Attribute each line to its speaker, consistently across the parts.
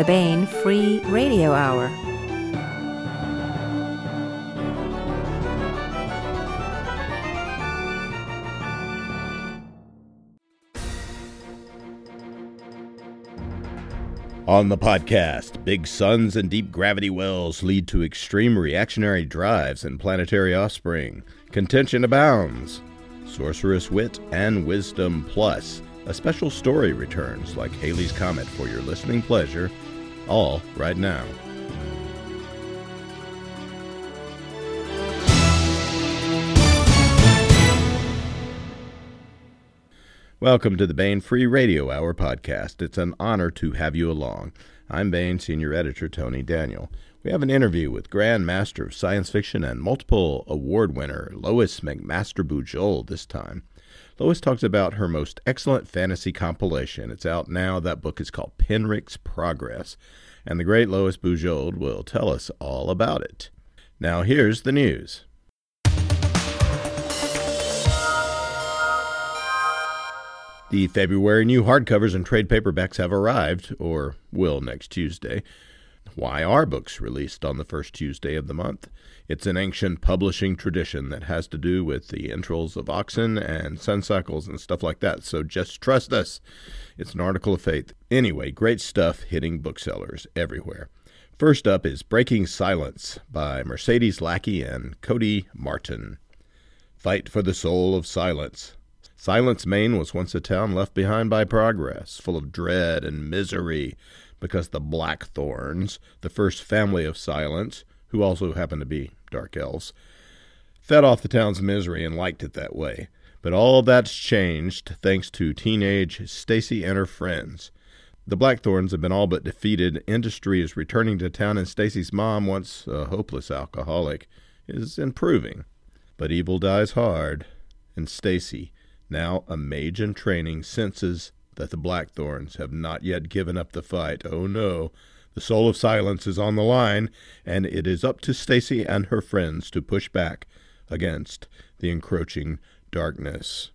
Speaker 1: the Baen Free Radio Hour.
Speaker 2: On the podcast, big suns and deep gravity wells lead to extreme reactionary drives and planetary offspring. Contention abounds. Sorcerous wit and wisdom plus. A special story returns like Halley's Comet for your listening pleasure, all right now. Welcome to the Baen Free Radio Hour podcast. It's an honor to have you along. I'm Baen Senior Editor Tony Daniel. We have an interview with Grand Master of Science Fiction and multiple award winner Lois McMaster Bujold this time. Lois talks about her most excellent fantasy compilation. It's out now. That book is called Penric's Progress. And the great Lois Bujold will tell us all about it. Now, here's the news. The February new hardcovers and trade paperbacks have arrived, or will next Tuesday. Why are books released on the first Tuesday of the month? It's an ancient publishing tradition that has to do with the entrails of oxen and sun cycles and stuff like that, so just trust us. It's an article of faith. Anyway, great stuff hitting booksellers everywhere. First up is Breaking Silence by Mercedes Lackey and Cody Martin. Fight for the soul of silence. Silence, Maine was once a town left behind by progress, full of dread and misery, because the Blackthorns, the first family of Silence, who also happened to be dark elves, fed off the town's misery and liked it that way. But all that's changed thanks to teenage Stacy and her friends. The Blackthorns have been all but defeated. Industry is returning to town, and Stacy's mom, once a hopeless alcoholic, is improving. But evil dies hard, and Stacy, now a mage in training, senses that the Blackthorns have not yet given up the fight. Oh no, the soul of silence is on the line, and it is up to Stacy and her friends to push back against the encroaching darkness.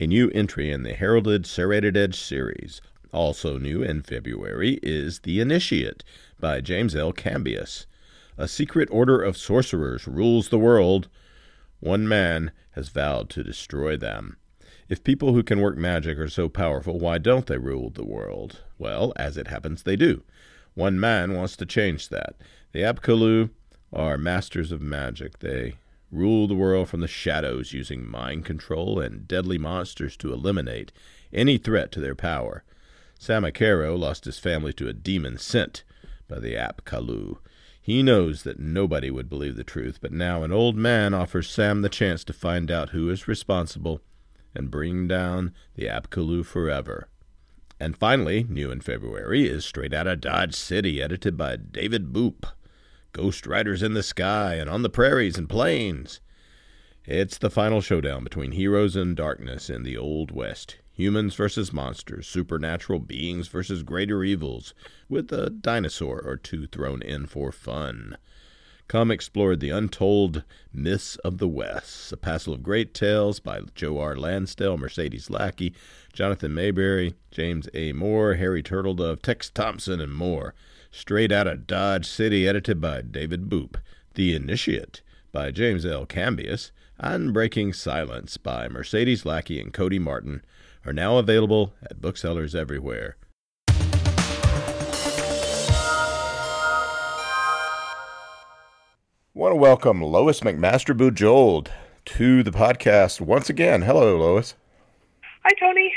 Speaker 2: A new entry in the heralded Serrated Edge series, also new in February, is The Initiate by James L. Cambias. A secret order of sorcerers rules the world. One man has vowed to destroy them. If people who can work magic are so powerful, why don't they rule the world? Well, as it happens, they do. One man wants to change that. The Apkallu are masters of magic. They rule the world from the shadows using mind control and deadly monsters to eliminate any threat to their power. Samacaro lost his family to a demon sent by the Apkallu. He knows that nobody would believe the truth, but now an old man offers Sam the chance to find out who is responsible and bring down the Apkallu forever. And finally, new in February, is Straight Outta Dodge City, edited by David Boop. Ghost Riders in the Sky and on the prairies and plains. It's the final showdown between heroes and darkness in the Old West. Humans versus monsters, supernatural beings versus greater evils, with a dinosaur or two thrown in for fun. Come explore the untold myths of the West. A passel of great tales by Joe R. Lansdale, Mercedes Lackey, Jonathan Maberry, James A. Moore, Harry Turtledove, Tex Thompson, and more. Straight out of Dodge City, edited by David Boop. The Initiate by James L. Cambias, Unbreaking Silence by Mercedes Lackey and Cody Martin are now available at booksellers everywhere. Want to welcome Lois McMaster Bujold to the podcast once again. Hello, Lois.
Speaker 3: Hi, Tony.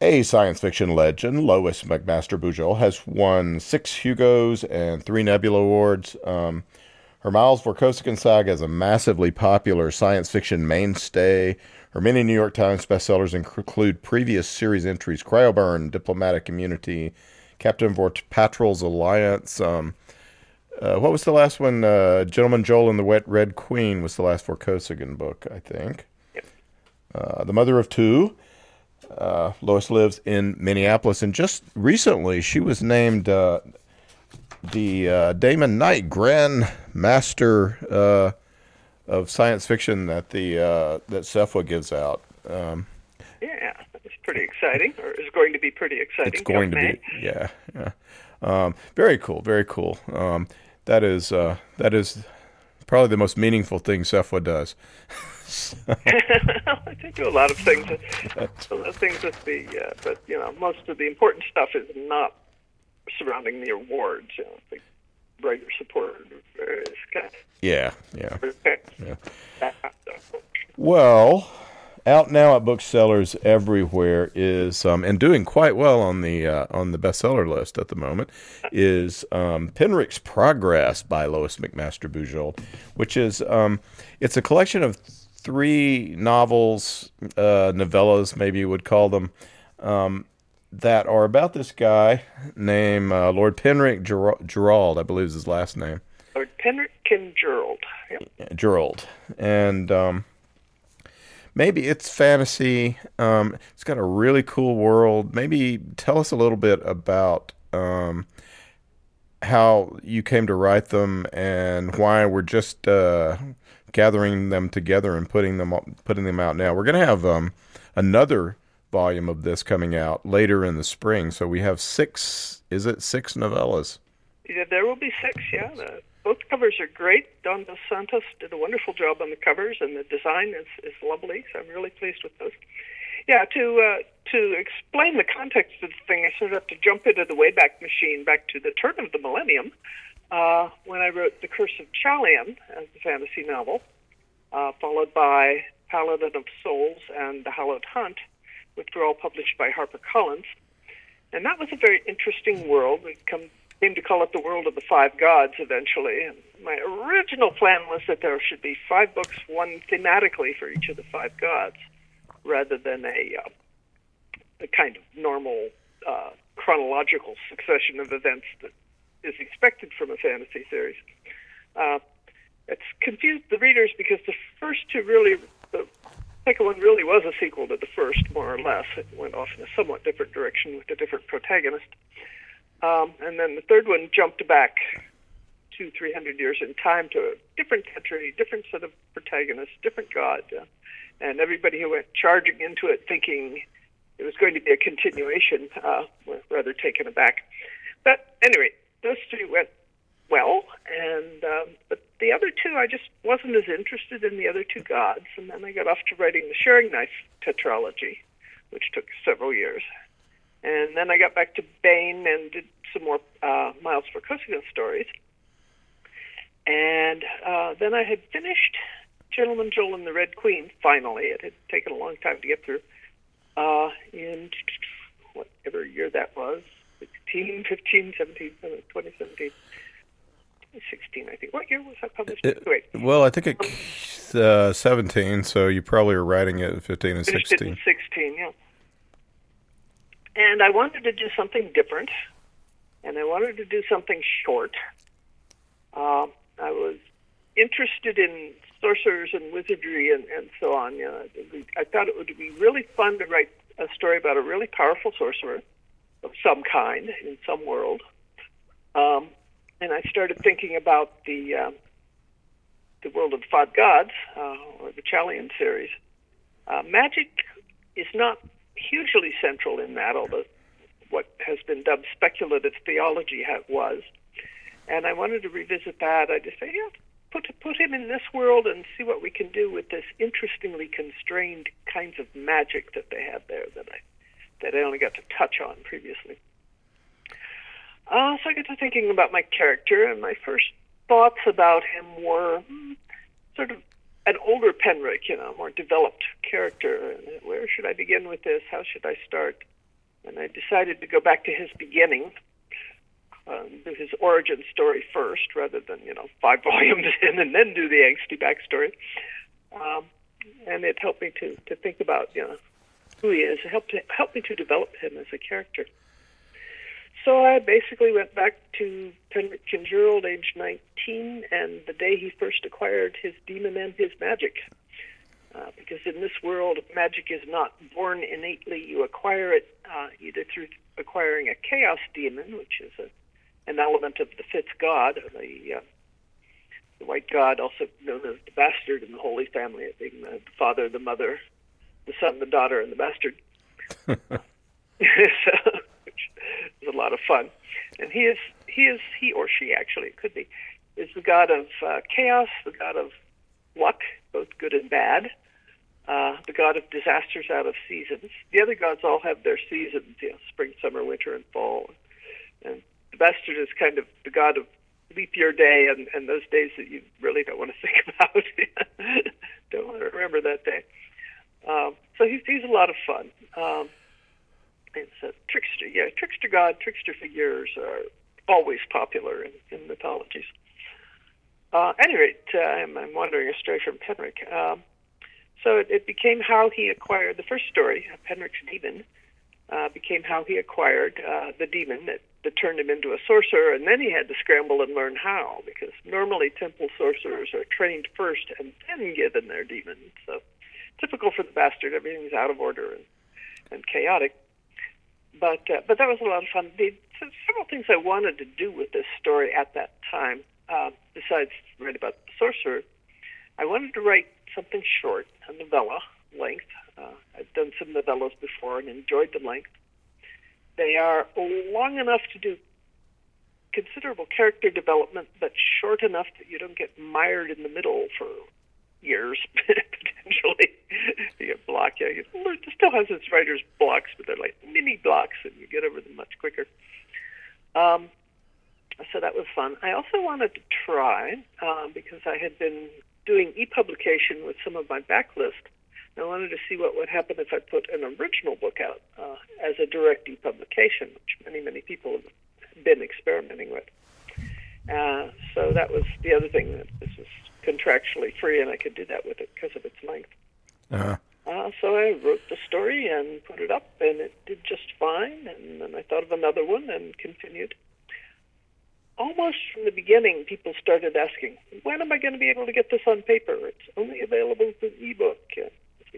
Speaker 2: A science fiction legend, Lois McMaster Bujold, has won six Hugos and three Nebula Awards. Um, her Miles Vorkosigan saga is a massively popular science fiction mainstay. Her many New York Times bestsellers include previous series entries Cryoburn, Diplomatic Immunity, Captain Vorpatril's Alliance. Um, uh, what was the last one? Uh, Gentleman Jole and the Wet Red Queen was the last Vorkosigan book, I think. Yep. Uh, the Mother of Two. Uh, Lois lives in Minneapolis, and just recently she was named uh, the uh, Damon Knight Grand Master of Science Fiction that the that SFWA gives out. Um,
Speaker 3: yeah, it's pretty exciting, or is going to be pretty exciting.
Speaker 4: It's going to
Speaker 3: May.
Speaker 4: be, yeah, yeah. Um, very cool, very cool. Um, that is uh, that is probably the most meaningful thing SFWA does.
Speaker 3: I do a lot of things. A lot of things with the, uh, but you know, most of the important stuff is not surrounding the awards. You know, the writer support various kinds.
Speaker 4: Yeah, yeah. Yeah.
Speaker 3: Kind of stuff.
Speaker 4: Well, out now at booksellers everywhere is um, and doing quite well on the uh, on the bestseller list at the moment is um, Penric's Progress by Lois McMaster Bujold, which is um, it's a collection of three novels, uh, novellas, maybe you would call them, um, that are about this guy named uh, Lord Penric Ger- Jurald, I believe is his last name.
Speaker 3: Lord Penric and Jurald. Yep.
Speaker 4: Jurald, and um, maybe it's fantasy. Um, it's got a really cool world. Maybe tell us a little bit about um, how you came to write them and why we're just uh, gathering them together and putting them putting them out now. We're going to have um, another volume of this coming out later in the spring. So we have six. Is it six novellas?
Speaker 3: Yeah, there will be six. Yeah, both covers are great. Dan Dos Santos did a wonderful job on the covers, and the design is is lovely. So I'm really pleased with those. Yeah, to uh, to explain the context of the thing, I sort of have to jump into the Wayback Machine back to the turn of the millennium, uh, when I wrote The Curse of Chalion as a fantasy novel, uh, followed by Paladin of Souls and The Hallowed Hunt, which were all published by HarperCollins. And that was a very interesting world. We come, came to call it the world of the five gods eventually. And my original plan was that there should be five books, one thematically for each of the five gods, rather than a, uh, a kind of normal uh, chronological succession of events that is expected from a fantasy series. Uh, it's confused the readers because the first two really, the second one really was a sequel to the first, more or less. It went off in a somewhat different direction with a different protagonist. Um, and then the third one jumped back two, three hundred years in time to a different country, different set of protagonists, different god. Uh, and everybody who went charging into it thinking it was going to be a continuation uh, were rather taken aback. But anyway, those two went well, and um, but the other two, I just wasn't as interested in the other two gods, and then I got off to writing the Sharing Knife tetralogy, which took several years, and then I got back to Baen and did some more uh, Miles for Vorkosigan stories, and uh, then I had finished Gentleman Jole and the Red Queen. Finally, it had taken a long time to get through. Uh, in whatever year that was, 16, 15, 17, 2017. 16, I think. What year was that published?
Speaker 4: It-
Speaker 3: Wait,
Speaker 4: Well, I think it's uh, 17, so you probably were writing it in 15 and
Speaker 3: finished it in
Speaker 4: 16.
Speaker 3: 16, yeah. And I wanted to do something different, and I wanted to do something short. Uh, I was interested in sorcerers and wizardry and, and so on. You know, I thought it would be really fun to write a story about a really powerful sorcerer of some kind in some world. Um, and I started thinking about the um, the world of the five gods, uh, or the Chalion series. Uh, magic is not hugely central in that, although what has been dubbed speculative theology was. And I wanted to revisit that. I just say, yeah, put put him in this world and see what we can do with this interestingly constrained kinds of magic that they have there that I that I only got to touch on previously. Uh, so I got to thinking about my character, and my first thoughts about him were hmm, sort of an older Penric, you know, more developed character. And where should I begin with this? How should I start? And I decided to go back to his beginning, um, do his origin story first, rather than you know five volumes in and then do the angsty backstory. Um, and it helped me to to think about you know who he is. It helped to, helped me to develop him as a character. So I basically went back to Penric Kingerald, age 19, and the day he first acquired his demon and his magic. Uh, because in this world, magic is not born innately. You acquire it uh, either through acquiring a chaos demon, which is a, an element of the fifth god, the, uh, the white god, also known as the bastard in the Holy Family, it being the father, the mother, the son, the daughter, and the bastard. so, which is a lot of fun. And he is he is he or she actually it could be is the god of uh, chaos, the god of luck, both good and bad, uh, the god of disasters out of seasons. The other gods all have their seasons, you know, spring, summer, winter, and fall. And the bastard is kind of the god of leap year day and, and those days that you really don't want to think about. don't want to remember that day. Um, so he's, he's a lot of fun. Um, it's a trickster, yeah, trickster god, trickster figures are always popular in, in mythologies. Uh, at uh, I'm, I'm wandering astray from Penric. Um, so it, it became how he acquired the first story, Penric's Demon, uh, became how he acquired uh, the demon that, that turned him into a sorcerer, and then he had to scramble and learn how, because normally temple sorcerers are trained first and then given their demon. So typical for the bastard, everything's out of order and, and chaotic. But uh, but that was a lot of fun. The, several things I wanted to do with this story at that time uh, besides write about the sorcerer, I wanted to write something short, a novella length. Uh, I've done some novellas before and enjoyed the length. They are long enough to do considerable character development, but short enough that you don't get mired in the middle for years, potentially. you block. Yeah, it still has its writer's blocks, but they're like mini blocks, and you get over them much quicker. Um, so that was fun. I also wanted to try um, because I had been doing e-publication with some of my backlist. I wanted to see what would happen if I put an original book out uh, as a direct e-publication, which many many people have been experimenting with. Uh, so that was the other thing that this was contractually free, and I could do that with it because of its length.
Speaker 4: Uh-huh.
Speaker 3: Uh, so I wrote the story and put it up, and it did just fine. And then I thought of another one and continued almost from the beginning, people started asking, when am I going to be able to get this on paper? It's only available as an ebook. And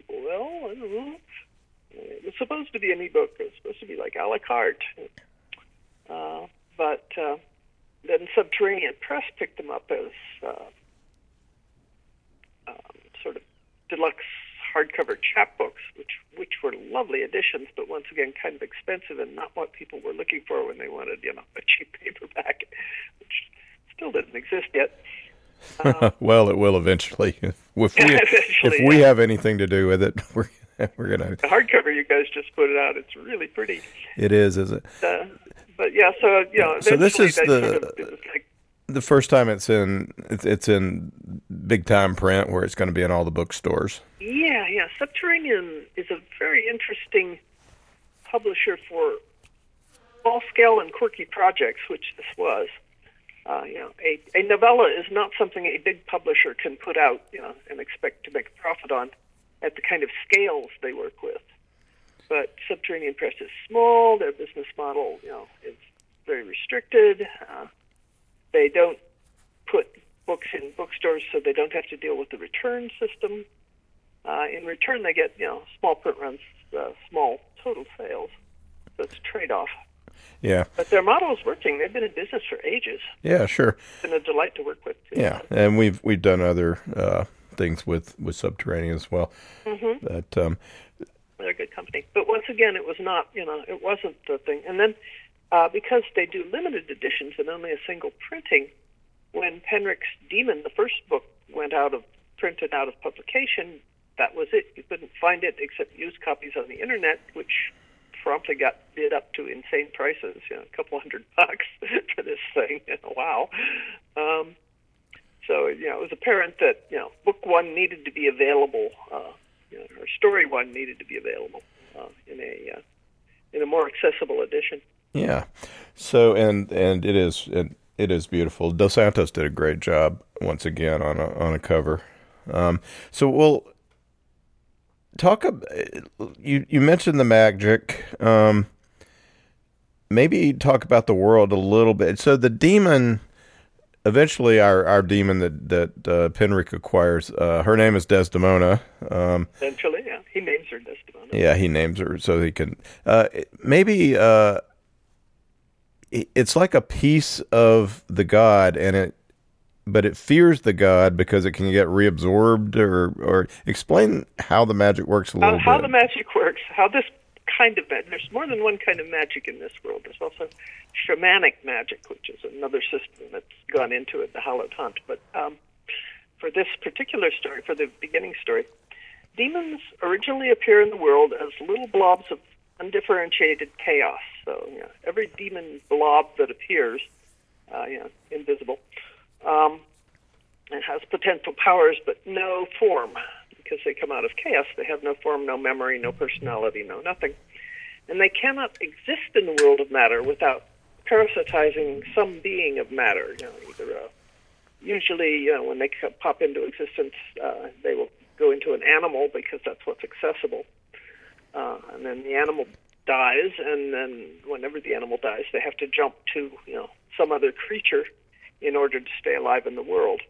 Speaker 3: well, I don't know. It was supposed to be an ebook. It was supposed to be like a la carte. Uh, but uh, then Subterranean Press picked them up as uh, um, sort of deluxe hardcover chapbooks, which which were lovely editions, but once again kind of expensive and not what people were looking for when they wanted, you know, a cheap paperback, which still didn't exist yet.
Speaker 4: Um, well, it will eventually. If we eventually, if we have anything to do with it, we're we're gonna.
Speaker 3: The hardcover you guys just put it out. It's really pretty.
Speaker 4: It is, is it?
Speaker 3: Uh, but yeah, so you know,
Speaker 4: so this is the
Speaker 3: sort of, like,
Speaker 4: the first time it's in it's, it's in big time print where it's going to be in all the bookstores.
Speaker 3: Yeah, yeah. Subterranean is a very interesting publisher for small scale and quirky projects, which this was. Uh, you know, a, a novella is not something a big publisher can put out, you know, and expect to make a profit on at the kind of scales they work with. But Subterranean Press is small. Their business model, you know, is very restricted. Uh, they don't put books in bookstores so they don't have to deal with the return system. Uh, in return, they get you know small print runs, uh, small total sales. So it's a trade-off.
Speaker 4: Yeah.
Speaker 3: But their model is working. They've been in business for ages.
Speaker 4: Yeah, sure.
Speaker 3: It's been a delight to work with.
Speaker 4: Too. Yeah, and we've we've done other uh, things with with Subterranean as well.
Speaker 3: Mm-hmm.
Speaker 4: That um,
Speaker 3: they're a good company. But once again, it was not you know it wasn't the thing. And then uh, because they do limited editions and only a single printing, when Penric's Demon, the first book, went out of print and out of publication, that was it. You couldn't find it except used copies on the internet, which promptly got bid up to insane prices, you know, a couple hundred bucks for this thing. wow. Um, so, you know, it was apparent that, you know, book one needed to be available, uh, you know, or story one needed to be available uh, in a uh, in a more accessible edition.
Speaker 4: Yeah. So and and it is it, it is beautiful. Dos Santos did a great job once again on a on a cover. Um, so we'll talk. You you mentioned the magic. Um, maybe talk about the world a little bit. So the demon. Eventually, our, our demon that that uh, Penric acquires, uh, her name is Desdemona. Um,
Speaker 3: eventually, yeah, he names her Desdemona.
Speaker 4: Yeah, he names her so he can. Uh, maybe uh, it's like a piece of the god and it but it fears the god because it can get reabsorbed or or explain how the magic works a little
Speaker 3: how, how
Speaker 4: bit.
Speaker 3: the magic works how this kind of magic. There's more than one kind of magic in this world. There's also shamanic magic, which is another system that's gone into it, the hallowed hunt. But um, for this particular story, for the beginning story, demons originally appear in the world as little blobs of undifferentiated chaos. So you know, every demon blob that appears, uh, you know, invisible, um, it has potential powers but no form because they come out of chaos. They have no form, no memory, no personality, no nothing. And they cannot exist in the world of matter without parasitizing some being of matter. You know, either uh, usually you know, when they pop into existence, uh, they will go into an animal because that's what's accessible. Uh, and then the animal dies, and then whenever the animal dies, they have to jump to you know some other creature in order to stay alive in the world.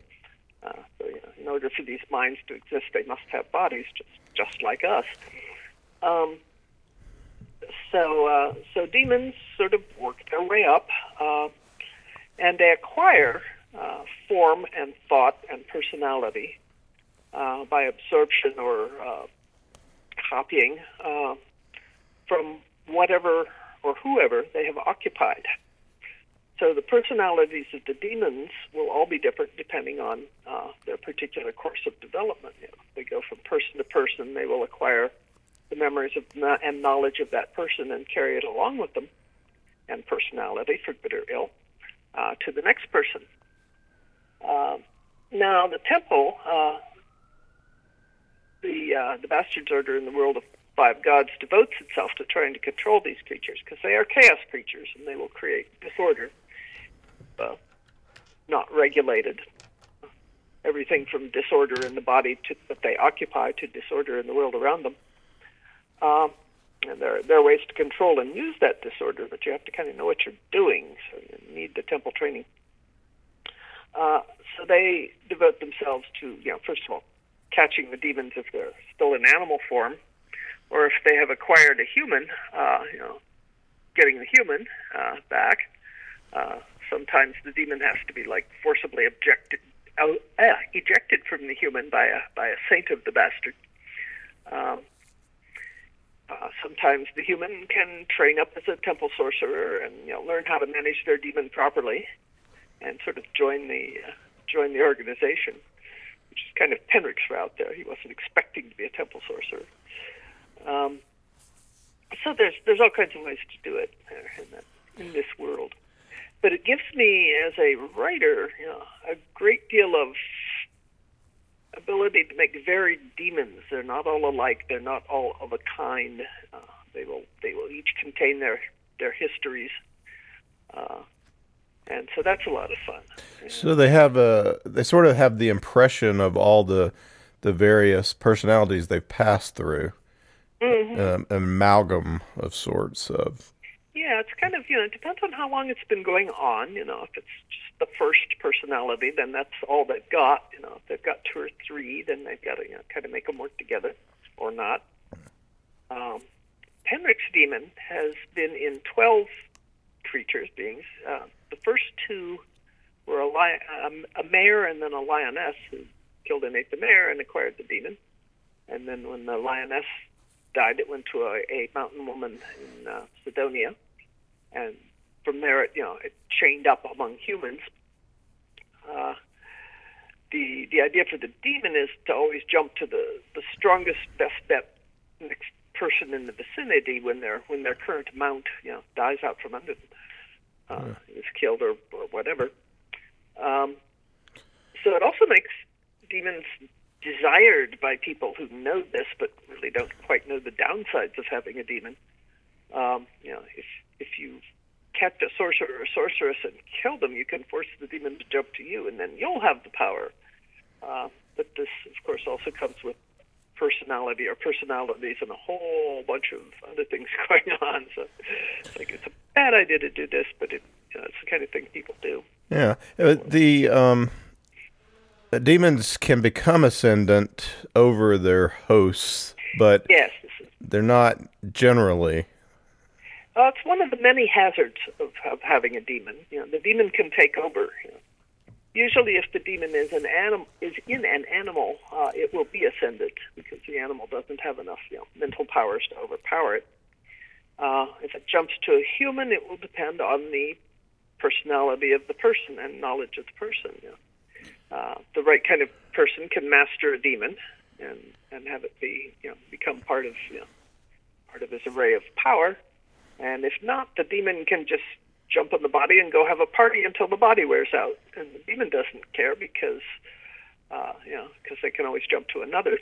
Speaker 3: Uh, so, you know, in order for these minds to exist, they must have bodies, just just like us. Um, so, uh, so demons sort of work their way up, uh, and they acquire uh, form and thought and personality uh, by absorption or uh, copying uh, from whatever or whoever they have occupied. So the personalities of the demons will all be different depending on their particular course of development. You know, they go from person to person, they will acquire the memories of and knowledge of that person and carry it along with them, and personality, for good or ill, uh, to the next person. Uh, now, the temple, uh, the uh, the bastards order in the world of five gods devotes itself to trying to control these creatures because they are chaos creatures and they will create disorder uh, not regulated. Everything from disorder in the body to, that they occupy to disorder in the world around them. Um, and there, there are ways to control and use that disorder, but you have to kind of know what you're doing. So you need the temple training. Uh, so they devote themselves to, you know, first of all, catching the demons if they're still in animal form, or if they have acquired a human, uh, you know, getting the human uh, back. Uh, sometimes the demon has to be like forcibly objected, uh, ejected from the human by a by a saint of the bastard. Um, uh, sometimes the human can train up as a temple sorcerer and you know learn how to manage their demon properly, and sort of join the uh, join the organization, which is kind of Penric's route there. He wasn't expecting to be a temple sorcerer. Um, so there's there's all kinds of ways to do it in, that, in this world but it gives me, as a writer, you know, a great deal of ability to make varied demons. They're not all alike. They're not all of a kind. Uh, they will they will each contain their their histories, uh, and so that's a lot of fun.
Speaker 4: So they have a they sort of have the impression of all the the various personalities they've passed through, mm-hmm. um, an amalgam of sorts of
Speaker 3: yeah, it's kind of, you know, it depends on how long it's been going on. You know, if it's just the first personality, then that's all they've got. You know, if they've got two or three, then they've got to, you know, kind of make them work together or not. Um, Penric's demon has been in 12 creatures, beings. Uh, the first two were a, li- um, a mare and then a lioness who killed and ate the mare and acquired the demon. And then when the lioness died, it went to a, a mountain woman in uh, Cedonia and from there, it, you know, it chained up among humans. Uh, the the idea for the demon is to always jump to the the strongest, best bet next person in the vicinity when their when their current mount you know dies out from under them, uh, yeah. is killed or or whatever. Um, so it also makes demons desired by people who know this but really don't quite know the downsides of having a demon. Um, you know, if if you catch a sorcerer or sorceress and kill them, you can force the demon to jump to you, and then you'll have the power. Uh, but this, of course, also comes with personality or personalities and a whole bunch of other things going on. So it's like it's a bad idea to do this, but it, you know, it's the kind of thing people do.
Speaker 4: Yeah, uh, the um, the demons can become ascendant over their hosts, but
Speaker 3: yes,
Speaker 4: they're not generally.
Speaker 3: Uh, it's one of the many hazards of, of having a demon. You know, the demon can take over. Usually, if the demon is an animal is in an animal, uh, it will be ascendant because the animal doesn't have enough you know, mental powers to overpower it. Uh, if it jumps to a human, it will depend on the personality of the person and knowledge of the person. You know. uh, the right kind of person can master a demon and and have it be you know become part of you know part of his array of power. And if not, the demon can just jump on the body and go have a party until the body wears out. And the demon doesn't care because uh, you know because they can always jump to another.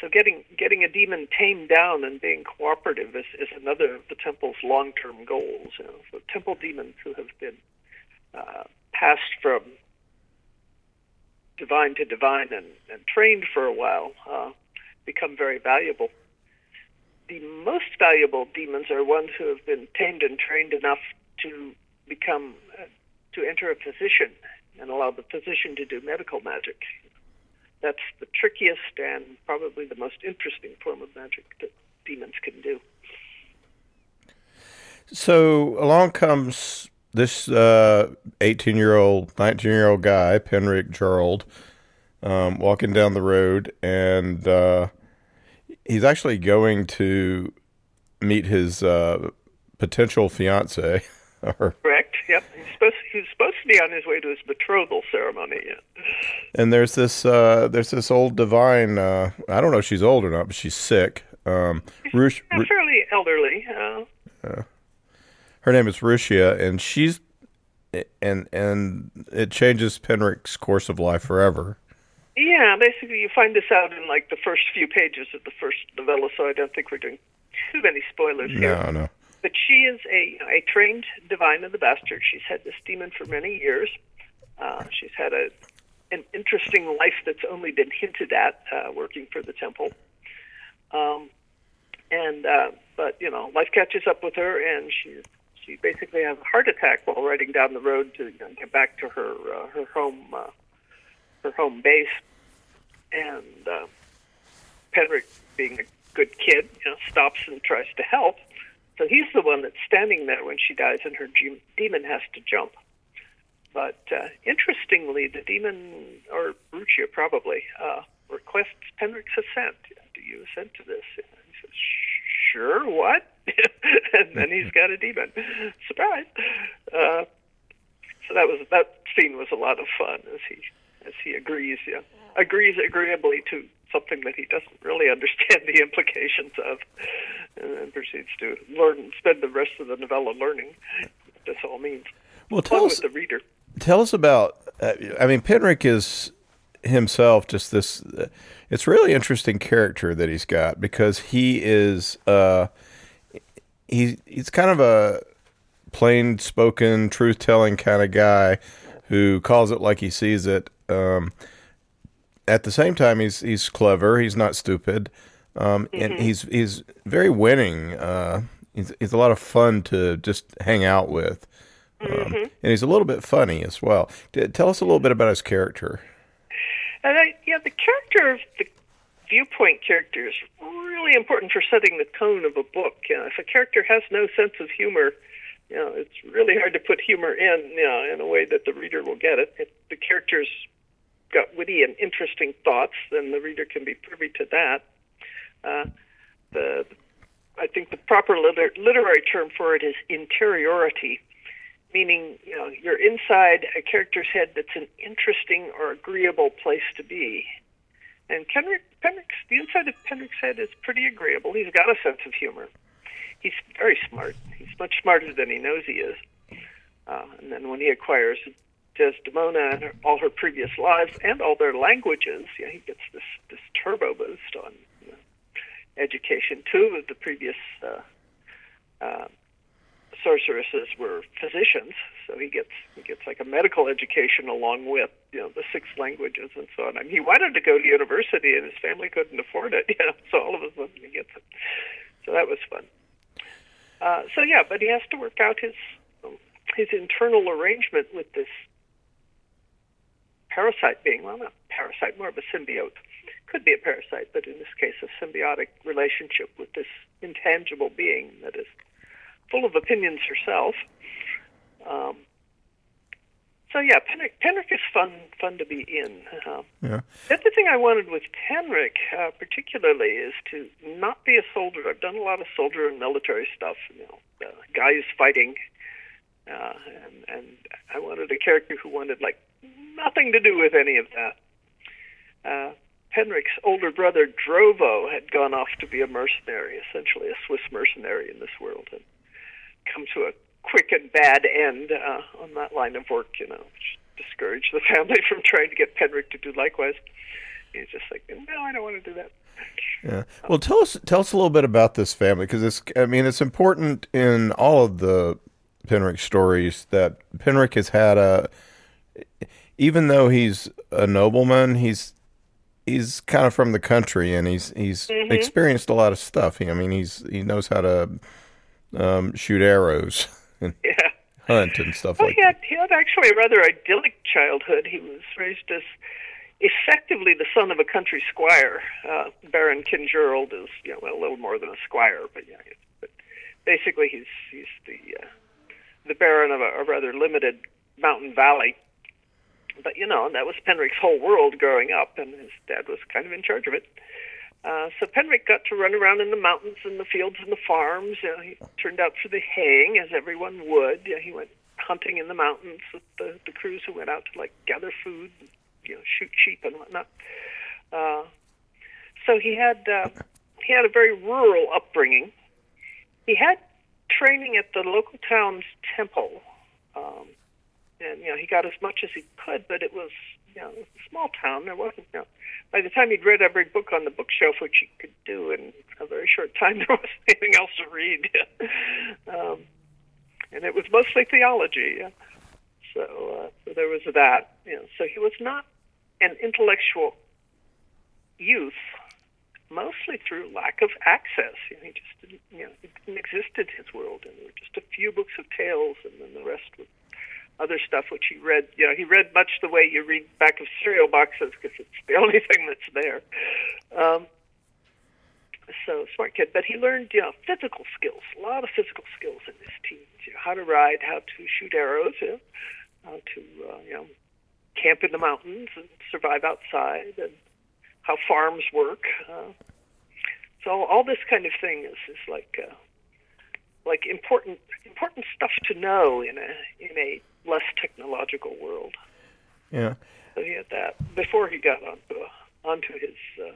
Speaker 3: So getting getting a demon tamed down and being cooperative is, is another of the temple's long term goals. You know, so temple demons who have been uh, passed from divine to divine and, and trained for a while uh, become very valuable. The most valuable demons are ones who have been tamed and trained enough to become uh, to enter a physician and allow the physician to do medical magic that's the trickiest and probably the most interesting form of magic that demons can do.
Speaker 4: So along comes this 18 uh, year old, 19 year old guy, Penric Jurald, um, walking down the road, and uh, he's actually going to meet his uh, potential fiance.
Speaker 3: Correct. Yep. He's supposed he's supposed to be on his way to his betrothal ceremony.
Speaker 4: And there's this uh, there's this old divine. Uh, I don't know if she's old or not, but she's sick. Um,
Speaker 3: Rush, yeah, fairly elderly. Uh,
Speaker 4: her name is Ruchia, and she's and and it changes Penric's course of life forever.
Speaker 3: Yeah, basically, you find this out in like the first few pages of the first novella, so I don't think we're doing too many spoilers here.
Speaker 4: No, no.
Speaker 3: But she is a, a trained divine of the bastard. She's had this demon for many years. Uh, she's had a an interesting life that's only been hinted at uh, working for the temple. Um, and uh, but you know, life catches up with her, and she she basically has a heart attack while riding down the road to you know, get back to her uh, her home uh, her home base. And uh, being a good kid, you know, stops and tries to help. So he's the one that's standing there when she dies, and her demon has to jump. But uh, interestingly, the demon, or Ruchia probably, uh, requests Penric's assent. Do you assent to this? And he says, sure, what? and then he's got a demon. Surprise! Uh, so that was that scene was a lot of fun as he as he agrees, yeah, agrees agreeably to something that he doesn't really understand the implications of, and proceeds to learn, spend the rest of the novella learning what this all means.
Speaker 4: Well, tell us,
Speaker 3: the reader.
Speaker 4: Tell us about. Uh, I mean, Penric is himself just this. Uh, it's really interesting character that he's got because he is. Uh, he he's kind of a plain spoken, truth telling kind of guy who calls it like he sees it. Um, at the same time, he's he's clever. He's not stupid, um, mm-hmm. and he's he's very winning. Uh, he's he's a lot of fun to just hang out with. Um, mm-hmm. and he's a little bit funny as well. Tell us a little bit about his character.
Speaker 3: And I, yeah, the character of the viewpoint character is really important for setting the tone of a book. You know, if a character has no sense of humor, you know, it's really hard to put humor in, you know, in a way that the reader will get it. If the character's got witty and interesting thoughts, then the reader can be privy to that. Uh, the I think the proper liter- literary term for it is interiority meaning you know you're inside a character's head that's an interesting or agreeable place to be. And Penric, Penric's, the inside of Penric's head is pretty agreeable. He's got a sense of humor. He's very smart. He's much smarter than he knows he is. Uh, and then when he acquires Desdemona and her, all her previous lives and all their languages, yeah, he gets this this turbo boost on you know, education. Two of the previous uh, uh, sorceresses were physicians, so he gets he gets like a medical education along with you know the six languages and so on. I mean, he wanted to go to university, and his family couldn't afford it. You know, so all of a sudden he gets it. So that was fun. Uh, so yeah, but he has to work out his his internal arrangement with this parasite being. Well, not parasite, more of a symbiote. Could be a parasite, but in this case, a symbiotic relationship with this intangible being that is full of opinions herself. Um, so yeah, Penric, Penric is fun fun to be in. Uh,
Speaker 4: Yeah.
Speaker 3: the other thing I wanted with Penric, uh, particularly, is to not be a soldier. I've done a lot of soldier and military stuff. You know, uh, guys fighting, uh, and and I wanted a character who wanted like nothing to do with any of that. Uh, Penric's older brother Drovo had gone off to be a mercenary, essentially a Swiss mercenary in this world, and come to a quick and bad end uh, on that line of work. You know, which discouraged the family from trying to get Penric to do likewise. He's just like, no, I don't want to do that.
Speaker 4: Yeah. Well, tell us tell us a little bit about this family because it's I mean it's important in all of the Penric stories that Penric has had a even though he's a nobleman, he's he's kind of from the country and he's he's experienced a lot of stuff. He, I mean he's he knows how to um, shoot arrows and
Speaker 3: Yeah.
Speaker 4: hunt and stuff
Speaker 3: Well,
Speaker 4: like
Speaker 3: he
Speaker 4: that.
Speaker 3: he had actually a rather idyllic childhood. He was raised as effectively the son of a country squire. Uh, Baron kin Jurald is you know a little more than a squire, but yeah, but basically he's he's the uh, the baron of a, a rather limited mountain valley. But you know that was Penric's whole world growing up, and his dad was kind of in charge of it. Uh, so Penric got to run around in the mountains and the fields and the farms. You know, he turned out for the haying, as everyone would. You know, he went hunting in the mountains with the, the crews who went out to like gather food, and, you know, shoot sheep and whatnot. Uh, so he had uh, he had a very rural upbringing. He had training at the local town's temple, um, and you know he got as much as he could, but it was you know it was a small town. There wasn't you know by the time he'd read every book on the bookshelf, which he could do in a very short time, there wasn't anything else to read. um, and it was mostly theology. Yeah. So, uh, so there was that. You know, so he was not an intellectual youth, mostly through lack of access. You know, he just didn't, you know, it didn't exist in his world, and there were just a few books of tales, and then the rest was other stuff which he read. You know, he read much the way you read back of cereal boxes because it's the only thing that's there. Um, so smart kid, but he learned you know physical skills, a lot of physical skills in his teens. You know, how to ride, how to shoot arrows, you know, how to uh, you know camp in the mountains and survive outside, and how farms work. Uh, so all this kind of thing is is like uh, like important important stuff to know in a in a less technological world.
Speaker 4: Yeah.
Speaker 3: So he had that before he got onto onto his uh,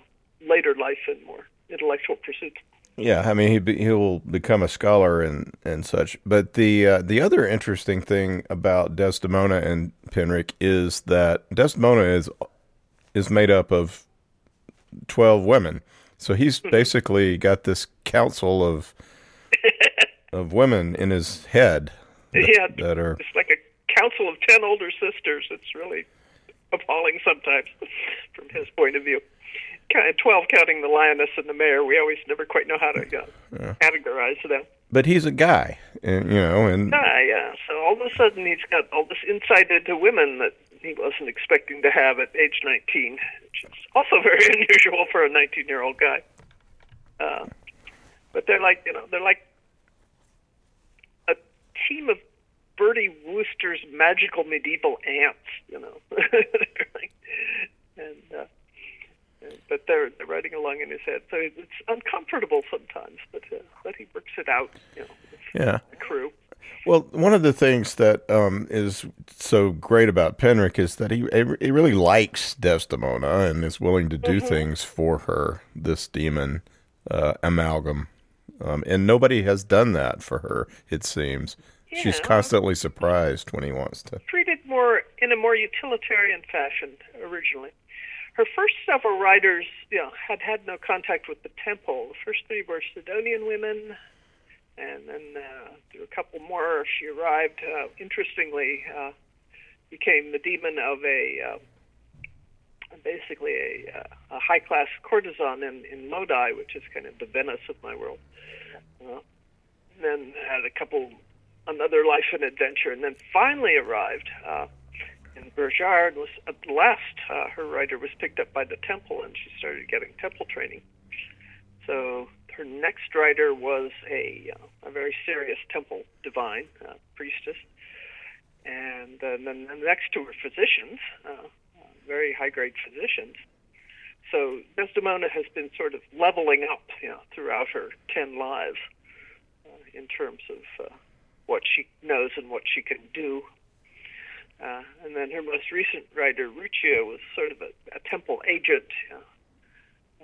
Speaker 3: later life and more intellectual pursuits.
Speaker 4: Yeah, I mean he be, he will become a scholar and and such. But the uh, the other interesting thing about Desdemona and Penric is that Desdemona is is made up of twelve women. So he's basically got this council of of women in his head that,
Speaker 3: yeah,
Speaker 4: that are
Speaker 3: it's like a council of ten older sisters. It's really appalling sometimes from his point of view. Kind of Twelve counting the lioness and the mare. We always never quite know how to uh, categorize them.
Speaker 4: but he's a guy, and you know, and
Speaker 3: Ah, yeah. So all of a sudden he's got all this insight into women that he wasn't expecting to have at age 19, which is also very unusual for a 19-year-old guy. Uh, but they're like, you know, they're like a team of Bertie Wooster's magical medieval aunts, you know. Like- and uh, but they're they're riding along in his head, so it's uncomfortable sometimes. But uh, but he works it out, you know,
Speaker 4: yeah.
Speaker 3: the crew.
Speaker 4: Well, one of the things that um, is so great about Penric is that he he really likes Desdemona and is willing to do things for her. This demon uh, amalgam, um, and nobody has done that for her. It seems she's constantly surprised when he wants to.
Speaker 3: treated more in a more utilitarian fashion originally. Her first several riders, you know, had had no contact with the temple. The first three were Cedonian women, and then uh, there were a couple more. She arrived, uh, interestingly, uh, became the demon of a uh, basically a, uh, a high class courtesan in, in Lodi, which is kind of the Venice of my world. Uh, then had a couple another life and adventure, and then finally arrived uh, in Bergard. Was at last uh, her rider was picked up by the temple, and she started getting temple training. So her next rider was a uh, a very serious temple divine uh, priestess, and then the next two were physicians, uh, very high grade physicians. So Desdemona has been sort of leveling up you know, throughout her ten lives uh, in terms of uh, what she knows and what she can do. Uh, and then her most recent writer, Ruchia, was sort of a, a temple agent, know,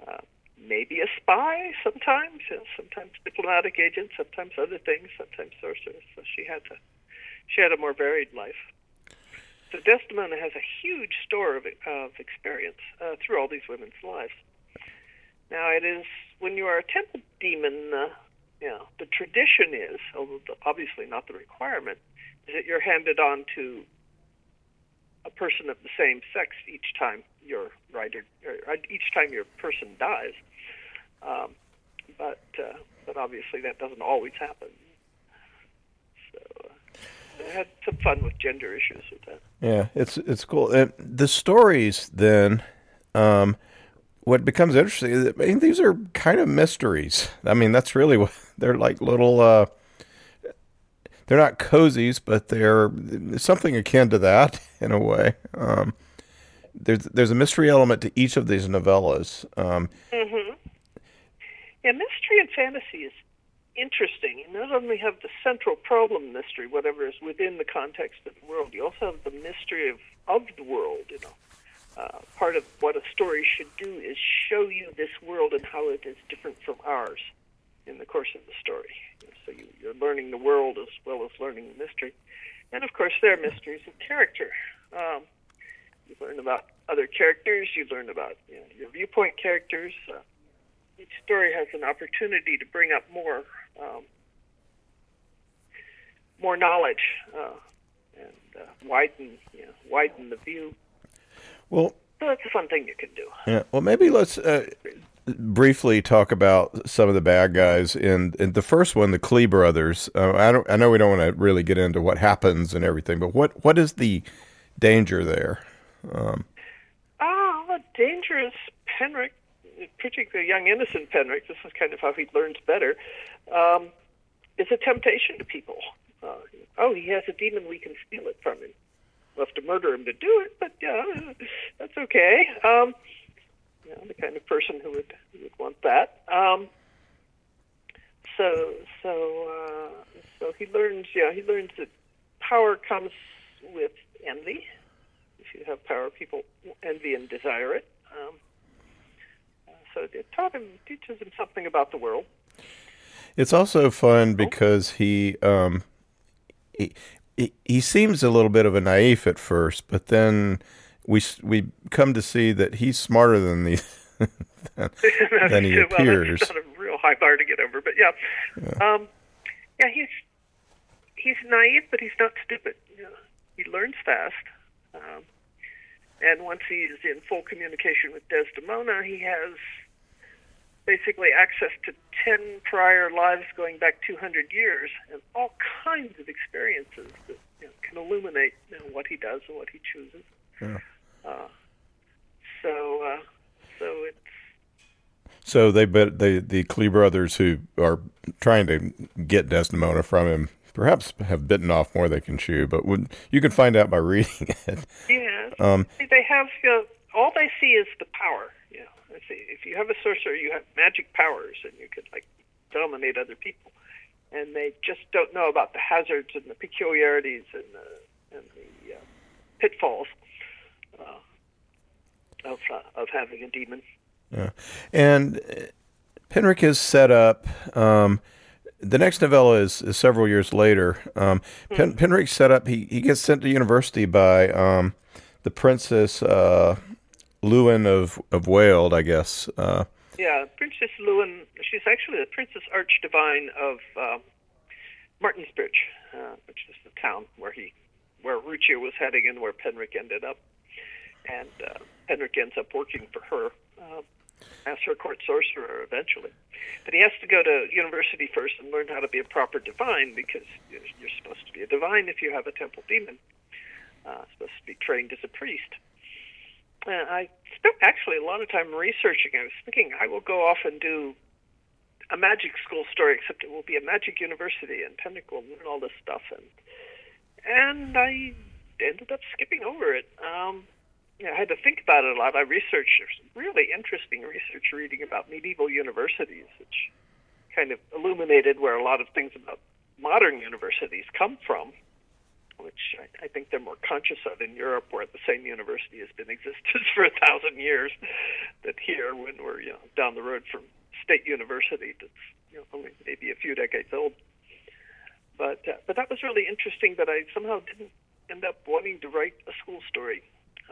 Speaker 3: uh, maybe a spy sometimes, you know, sometimes diplomatic agent, sometimes other things, sometimes sorceress. So she had to, she had a more varied life. So Desdemona has a huge store of, of experience uh, through all these women's lives. Now, it is when you are a temple demon, uh, know, the tradition is, although obviously not the requirement, is that you're handed on to a person of the same sex each time your rider, or each time your person dies. Um, but uh, but obviously that doesn't always happen. So uh, I had some fun with gender issues with that.
Speaker 4: Yeah, it's it's cool. And the stories then. Um, what becomes interesting is, I mean, these are kind of mysteries. I mean, that's really what they're like little. Uh, they're not cozies, but they're something akin to that in a way. Um, there's there's a mystery element to each of these novellas. Um,
Speaker 3: mm-hmm. Yeah, mystery and fantasy is interesting. You not only have the central problem mystery, whatever is within the context of the world, you also have the mystery of of the world. You know, uh, part of what a story should do is show you this world and how it is different from ours in the course of the story. So you, you're learning the world as well as learning the mystery. And of course, there are mysteries of character. Um, you learn about other characters, you learn about you know, your viewpoint characters. Uh, each story has an opportunity to bring up more um, more knowledge uh, and uh, widen you know, widen the view.
Speaker 4: Well,
Speaker 3: so that's a fun thing you can do.
Speaker 4: Yeah. Well, maybe let's uh, briefly talk about some of the bad guys in, in the first one, the Klee brothers. Uh, I don't. I know we don't want to really get into what happens and everything, but what what is the danger there?
Speaker 3: Um, oh, the danger is Penric, particularly young innocent Penric. This is kind of how he learns better. Um, is a temptation to people. Uh, oh, he has a demon. We can steal it from him. We'll have to murder him to do it, but yeah, that's okay. Um, you know, the kind of person who would who would want that. Um, so so uh, so he learns. Yeah, he learns that power comes with envy. If you have power, people envy and desire it. Um, so it taught him, teaches him something about the world.
Speaker 4: It's also fun because he, um, he, he he seems a little bit of a naive at first, but then we we come to see that he's smarter than the than, than he appears.
Speaker 3: Well, that's not a real high bar to get over, but yeah, yeah, um, yeah he's he's naive, but he's not stupid. You know, he learns fast, um, and once he's in full communication with Desdemona, he has basically access to 10 prior lives going back 200 years and all kinds of experiences that you know, can illuminate you know, what he does and what he chooses. Yeah. Uh, so, uh, so it's.
Speaker 4: So they bet they the Klee brothers who are trying to get Desdemona from him perhaps have bitten off more than they can chew, but would, you can find out by reading it.
Speaker 3: Yeah, um, they have you know, all they see is the power. If you have a sorcerer, you have magic powers, and you could like dominate other people, and they just don't know about the hazards and the peculiarities and the and the uh, pitfalls of uh, of having a demon.
Speaker 4: Yeah, and Penric is set up. Um, the next novella is, is several years later. Um, Pen, mm-hmm. Set up. He he gets sent to university by um, the princess uh, Llewyn of of Wales, I guess. Uh,
Speaker 3: yeah, Princess Llewyn. She's actually the Princess Archdivine of uh, Martensbridge, uh, which is the town where he where Ruchia was heading and where Penric ended up and uh, Penric ends up working for her uh, as her court sorcerer eventually. But he has to go to university first and learn how to be a proper divine because you're, you're supposed to be a divine if you have a temple demon. Uh, supposed to be trained as a priest. Uh, I spent actually a lot of time researching. I was thinking I will go off and do a magic school story, except it will be a magic university, and will learn all this stuff and and I ended up skipping over it. Um, you know, I had to think about it a lot. I researched there's really interesting research reading about medieval universities, which kind of illuminated where a lot of things about modern universities come from, which I, I think they're more conscious of in Europe, where the same university has been existence for a thousand years, that here, when we're you know down the road from state university that's you know only maybe a few decades old. But uh, but that was really interesting. But I somehow didn't end up wanting to write a school story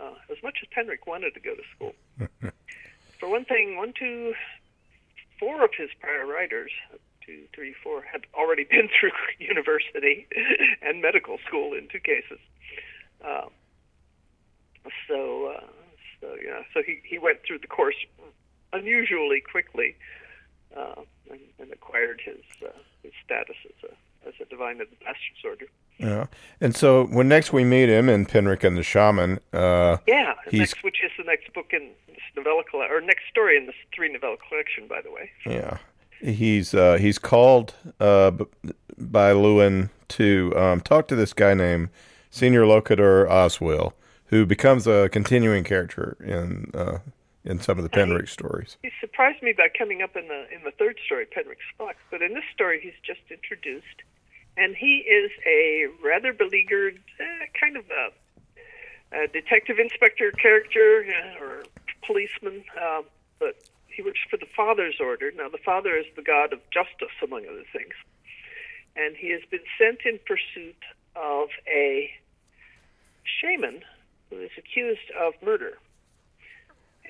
Speaker 3: uh, as much as Penric wanted to go to school. For one thing, one, two, four of his prior writers, two, three, four, had already been through university and medical school in two cases. Um, so, uh, so yeah, so he, he went through the course unusually quickly uh, and, and acquired his uh, his status as a as a divine of the Master's Order.
Speaker 4: Yeah. And so when next we meet him in Penric and the Shaman, uh,
Speaker 3: yeah, next, which is the next book in this novella collection, or next story in this three novella collection, by the way.
Speaker 4: Yeah, he's uh, he's called uh, by Llewyn to um, talk to this guy named Senior Locator Oswyl, who becomes a continuing character in uh, in some of the Penric he, stories.
Speaker 3: He surprised me by coming up in the in the third story, Penric's Fox, but in this story he's just introduced and he is a rather beleaguered, uh, kind of a, a, detective inspector character uh, or policeman, uh, but he works for the Father's Order. Now, the Father is the god of justice, among other things, and he has been sent in pursuit of a shaman who is accused of murder.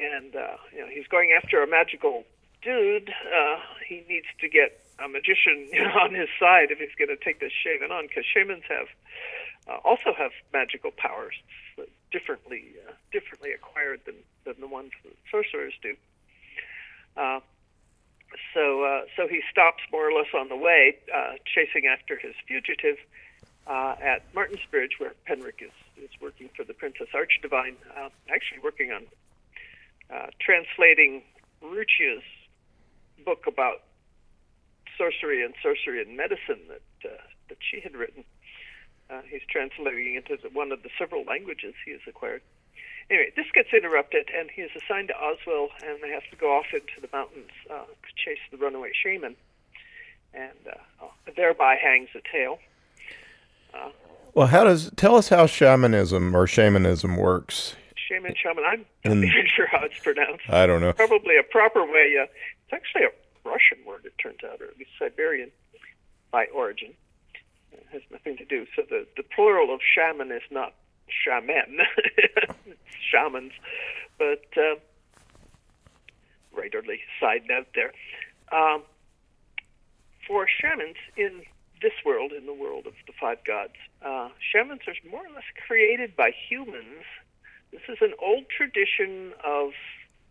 Speaker 3: And uh, you know, he's going after a magical dude. Uh, he needs to get a magician you know, on his side if he's going to take this shaman on, because shamans have uh, also have magical powers differently uh, differently acquired than than the ones that sorcerers do. Uh, so uh, so he stops more or less on the way, uh, chasing after his fugitive uh, at Martensbridge, where Penric is is working for the Princess Archdivine, uh, actually working on uh, translating Ruchia's book about sorcery and sorcery and medicine that uh, that she had written. Uh, he's translating it into one of the several languages he has acquired. Anyway, this gets interrupted, and he is assigned to Oswyl, and they have to go off into the mountains uh, to chase the runaway shaman, and uh, oh, thereby hangs a tale.
Speaker 4: Uh, well, how does tell us how shamanism or shamanism works?
Speaker 3: Shaman, shaman. I'm not even sure how it's pronounced.
Speaker 4: I don't know.
Speaker 3: Probably a proper way. Uh, it's actually a Russian word, it turns out, or at least Siberian by origin. It has nothing to do. So the, the plural of shaman is not shaman, shamans. But uh, writerly side note there. Um, for shamans in this world, in the world of the five gods, uh, shamans are more or less created by humans. This is an old tradition of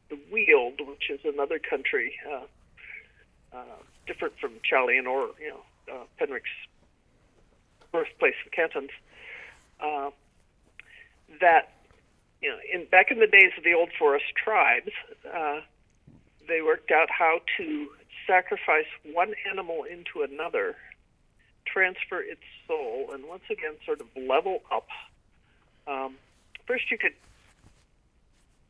Speaker 3: the Weald, which is another country uh, uh, different from Chalion or you know uh, Penric's birthplace, the Cantons. Uh, that you know, in back in the days of the old forest tribes, uh, they worked out how to sacrifice one animal into another, transfer its soul, and once again sort of level up. Um, first, you could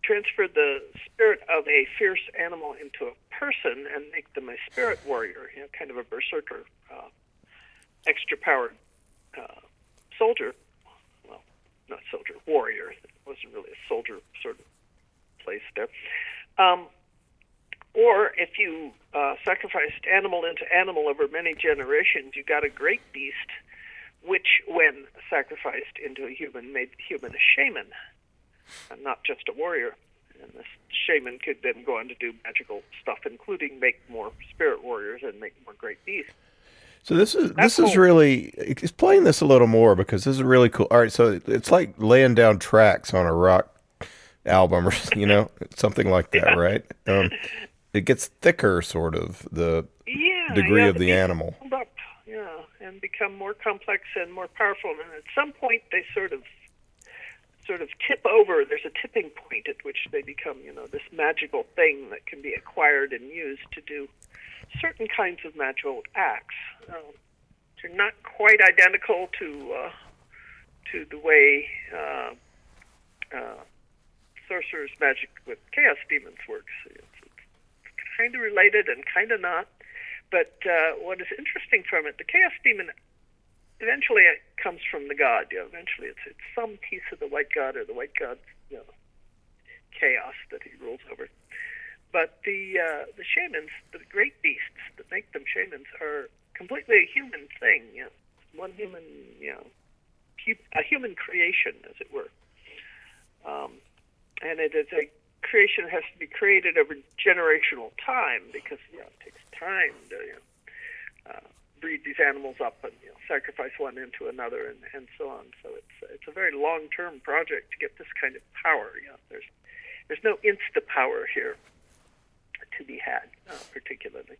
Speaker 3: transfer the spirit of a fierce animal into a person and make them a spirit warrior, you know, kind of a berserker, uh, extra powered uh, soldier. Well, not soldier, warrior. Wasn't really a soldier sort of place there. Um, or if you uh, sacrificed animal into animal over many generations, you got a great beast, which, when sacrificed into a human, made the human a shaman and not just a warrior. And this shaman could then go on to do magical stuff, including make more spirit warriors and make more great beasts.
Speaker 4: So this is That's this cool. is really explain this a little more because this is really cool. All right, so it's like laying down tracks on a rock album or you know something like that, yeah. right? Um, it gets thicker, sort of the
Speaker 3: yeah,
Speaker 4: degree
Speaker 3: yeah,
Speaker 4: of the animal.
Speaker 3: Up, yeah, and become more complex and more powerful. And at some point, they sort of sort of tip over. There's a tipping point at which they become, you know, this magical thing that can be acquired and used to do certain kinds of magical acts. Um, they're not quite identical to uh, to the way uh, uh, sorcerer's magic with chaos demons works. It's, it's kind of related and kind of not. But uh, what is interesting from it, the chaos demon eventually it comes from the god. You know, eventually it's it's some piece of the white god or the white god's you know, chaos that he rules over. But the uh, the shamans, the great beasts that make them shamans, are completely a human thing. You know, one human, you know, a human creation, as it were. Um, and it is a creation that has to be created over generational time because you know it takes time to you know, uh, breed these animals up and you know, sacrifice one into another and, and so on. So it's it's a very long term project to get this kind of power. You know, there's there's no insta power here to be had, uh, particularly.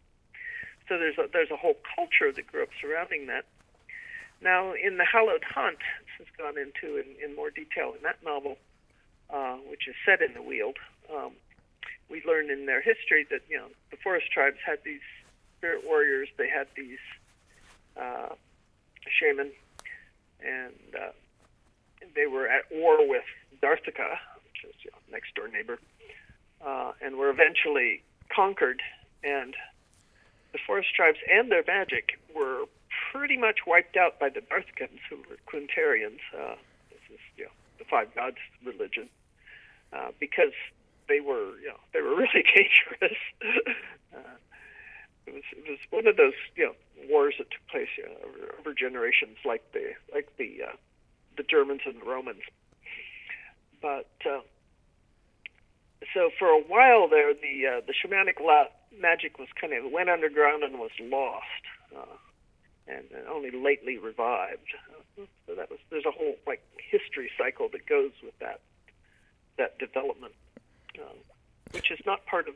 Speaker 3: So there's a, there's a whole culture that grew up surrounding that. Now, in the Hallowed Hunt, this has gone into in, in more detail in that novel, uh, which is set in the Weald. Um, we learn in their history that you know the forest tribes had these spirit warriors. They had these uh, shaman, and uh, they were at war with Darthaca, which is you know, next door neighbor, uh, and were eventually conquered. And the forest tribes and their magic were pretty much wiped out by the Darthacans, who were Quintarians. Uh, this is you know, the five gods religion, uh, because they were you know they were really dangerous. uh, it was it was one of those you know wars that took place you know, over, over generations, like the like the uh, the Germans and the Romans. But uh, so for a while there, the uh, the shamanic la- magic was kind of went underground and was lost, uh, and, and only lately revived. Uh, so that was there's a whole like history cycle that goes with that that development, uh, which is not part of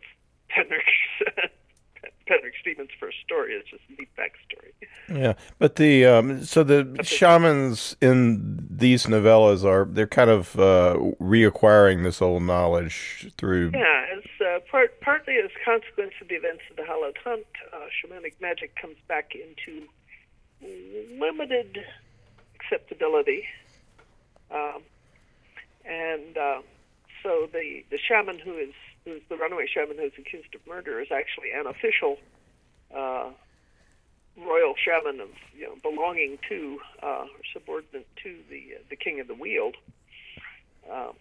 Speaker 3: Penric's Patrick Stevens' first story. It's just a neat backstory.
Speaker 4: Yeah, but the um, so the shamans in these novellas are they're kind of uh, reacquiring this old knowledge through.
Speaker 3: Yeah, as uh, part partly as consequence of the events of the Hallowed Hunt, uh, shamanic magic comes back into limited acceptability, um, and uh, so the the shaman who is who's the runaway shaman who's accused of murder, is actually an official uh, royal shaman of you know belonging to uh, or subordinate to the uh, the king of the Weald. Um,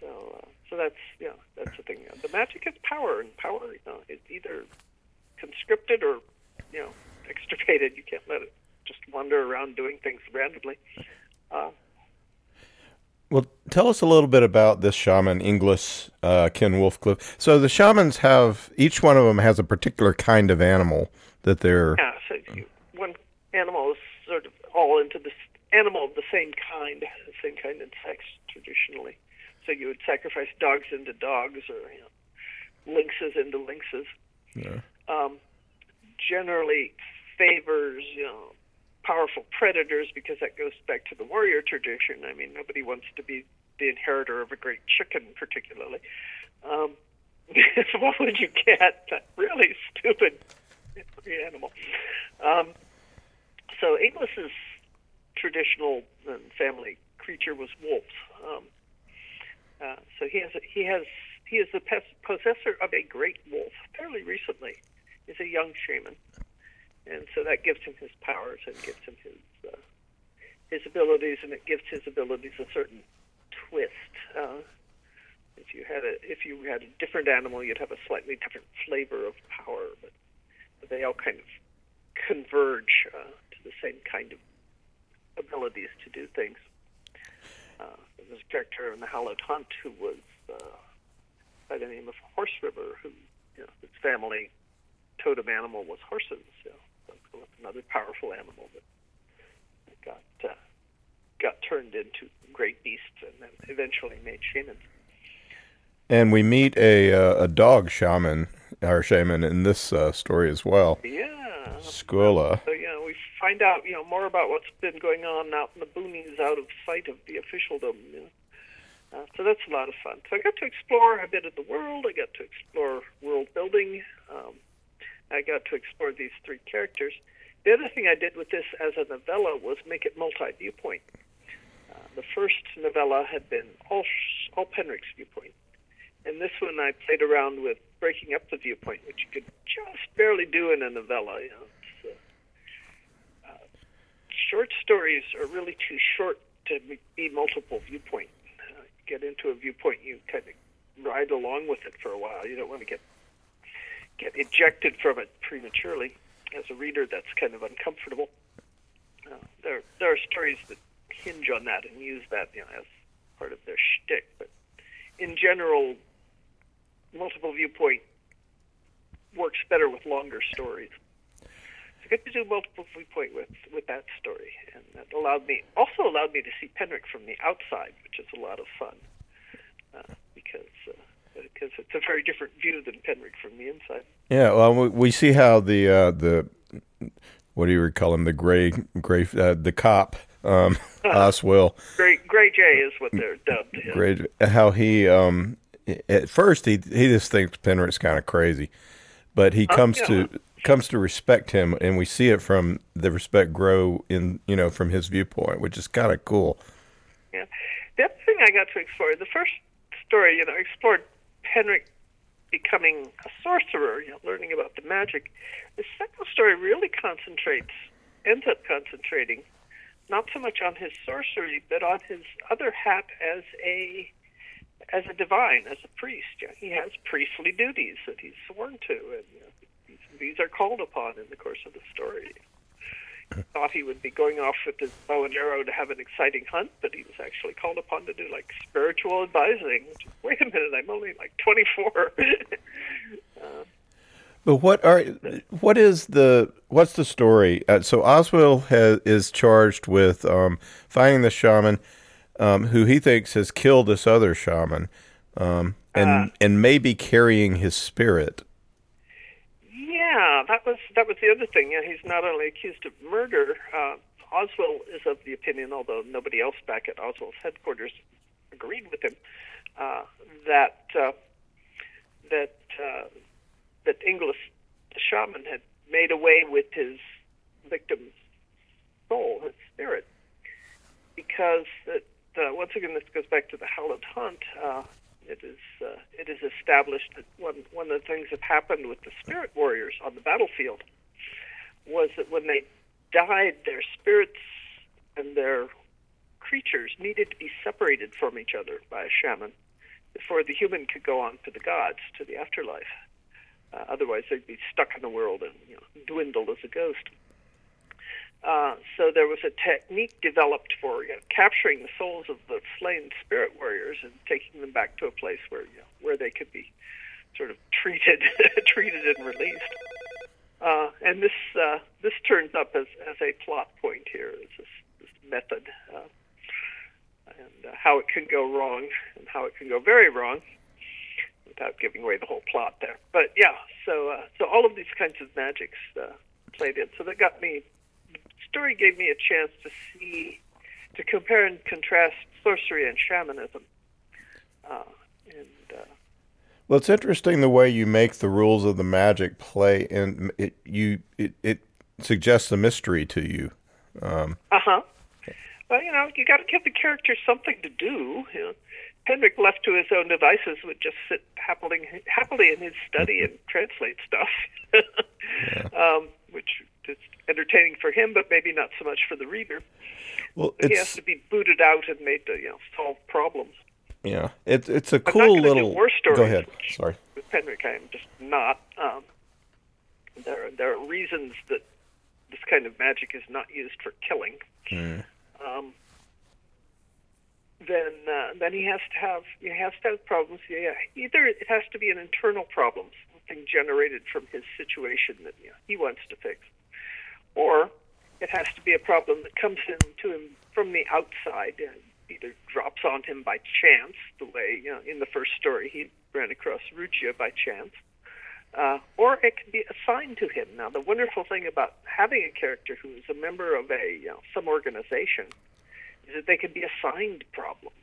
Speaker 3: so uh, so that's know that's the thing. The magic is power, and power you know is either conscripted or you know extirpated. You can't let it just wander around doing things randomly. Uh,
Speaker 4: well, tell us a little bit about this shaman, Inglis uh, kin Wolfcliff. So the shamans have each one of them has a particular kind of animal that they're.
Speaker 3: Yeah, so one animal is sort of all into this animal of the same kind, the same kind and sex traditionally. So you would sacrifice dogs into dogs, or you know, lynxes into lynxes.
Speaker 4: Yeah.
Speaker 3: Um, generally favors you know powerful predators because that goes back to the warrior tradition. I mean, nobody wants to be the inheritor of a great chicken, particularly. Um, what would you get? A really stupid animal. Um, so Inglis's traditional family creature was wolves. Um, uh, so he has a, he has he is the possessor of a great wolf fairly recently. He's a young shaman and so that gives him his powers and gives him his uh, his abilities, and it gives his abilities a certain twist. Uh, if you had a if you had a different animal, you'd have a slightly different flavor of power, but, but they all kind of converge uh, to the same kind of abilities to do things. Uh, there's a character in the Hallowed Hunt who was uh, by the name of Horse River, who you know, his family totem animal was horses. You know another powerful animal that got uh, got turned into great beasts and then eventually made shamans.
Speaker 4: And we meet a uh, a dog shaman, our shaman, in this uh, story as well.
Speaker 3: Yeah,
Speaker 4: Skola.
Speaker 3: So yeah, we find out you know more about what's been going on out in the boonies, out of sight of the officialdom. You know? Uh, so that's a lot of fun. So I got to explore a bit of the world. I got to explore world building. Um, I got to explore these three characters. The other thing I did with this as a novella was make it multi viewpoint. the first novella had been all all Penric's viewpoint, and this one I played around with breaking up the viewpoint, which you could just barely do in a novella. You know, uh, uh, short stories are really too short to be multiple viewpoint. Uh, get into a viewpoint, you kind of ride along with it for a while. You don't want to get get ejected from it prematurely. As a reader, that's kind of uncomfortable. Uh, there, there are stories that hinge on that and use that you know, as part of their shtick. But in general, multiple viewpoint works better with longer stories. So I get to do multiple viewpoint with with that story, and that allowed me also allowed me to see Penric from the outside, which is a lot of fun uh, because. Uh, because it's a very different view than Penric from the inside.
Speaker 4: Yeah, well, we see how the uh, the what do you call him? The gray gray uh, the cop um, Oswyl.
Speaker 3: Gray, Gray J is what they're dubbed.
Speaker 4: Yeah. Gray, how he um, at first he he just thinks Penric's kind of crazy, but he comes yeah. to comes to respect him, and we see it from the respect grow in you know from his viewpoint, which is kind of cool.
Speaker 3: Yeah, the other thing I got to explore the first story, you know, explored Penric becoming a sorcerer, you know, learning about the magic. The second story really concentrates, ends up concentrating not so much on his sorcery, but on his other hat as a as a divine, as a priest. Yeah, he has priestly duties that he's sworn to, and you know, these are called upon in the course of the story. Thought he would be going off with his bow and arrow to have an exciting hunt, but he was actually called upon to do like spiritual advising. Wait a minute, I'm only like 24. uh,
Speaker 4: but what are what is the what's the story? Uh, so Oswyl has, is charged with um, finding the shaman um, who he thinks has killed this other shaman, um, and uh, and maybe carrying his spirit.
Speaker 3: Yeah, that was that was the other thing. Yeah, he's not only accused of murder. Uh, Oswyl is of the opinion, although nobody else back at Oswyl's headquarters agreed with him, uh, that uh, that uh, that Inglis, the shaman, had made away with his victim's soul, his spirit, because it, uh, once again, this goes back to the Hallowed Hunt. Uh, it is uh, it is established that one one of the things that happened with the spirit warriors on the battlefield was that when they died, their spirits and their creatures needed to be separated from each other by a shaman before the human could go on to the gods, to the afterlife. Uh, otherwise, they'd be stuck in the world and you know, dwindle as a ghost. Uh, so there was a technique developed for you know, capturing the souls of the slain spirit warriors and taking them back to a place where you know, where they could be sort of treated, treated and released. Uh, and this uh, this turns up as, as a plot point here, is this, this method, uh, and uh, how it can go wrong and how it can go very wrong without giving away the whole plot there. But yeah, so so all of these kinds of magics played in. So that got me. Story gave me a chance to see, to compare and contrast sorcery and shamanism. Uh, and uh,
Speaker 4: well, it's interesting the way you make the rules of the magic play, and it you it, it suggests a mystery to you. Um,
Speaker 3: uh huh. Well, you know, you got to give the characters something to do. You know, Penric, left to his own devices, would just sit happily happily in his study and translate stuff, yeah. um, which is entertaining for him, but maybe not so much for the reader. Well, he has to be booted out and made to you know solve problems.
Speaker 4: Yeah, it's it's a cool little.
Speaker 3: war stories,
Speaker 4: Go ahead. Sorry.
Speaker 3: With Penric, I am just not. Um, there, there are reasons that this kind of magic is not used for killing. Mm. Um, then uh, then he has to have he has to have problems. Yeah, either it has to be an internal problem, something generated from his situation that you know, he wants to fix, or it has to be a problem that comes in to him from the outside and either drops on him by chance, the way you know in the first story he ran across Ruchia by chance, uh, or it can be assigned to him. Now, the wonderful thing about having a character who is a member of a you know, some organization is that they can be assigned problems.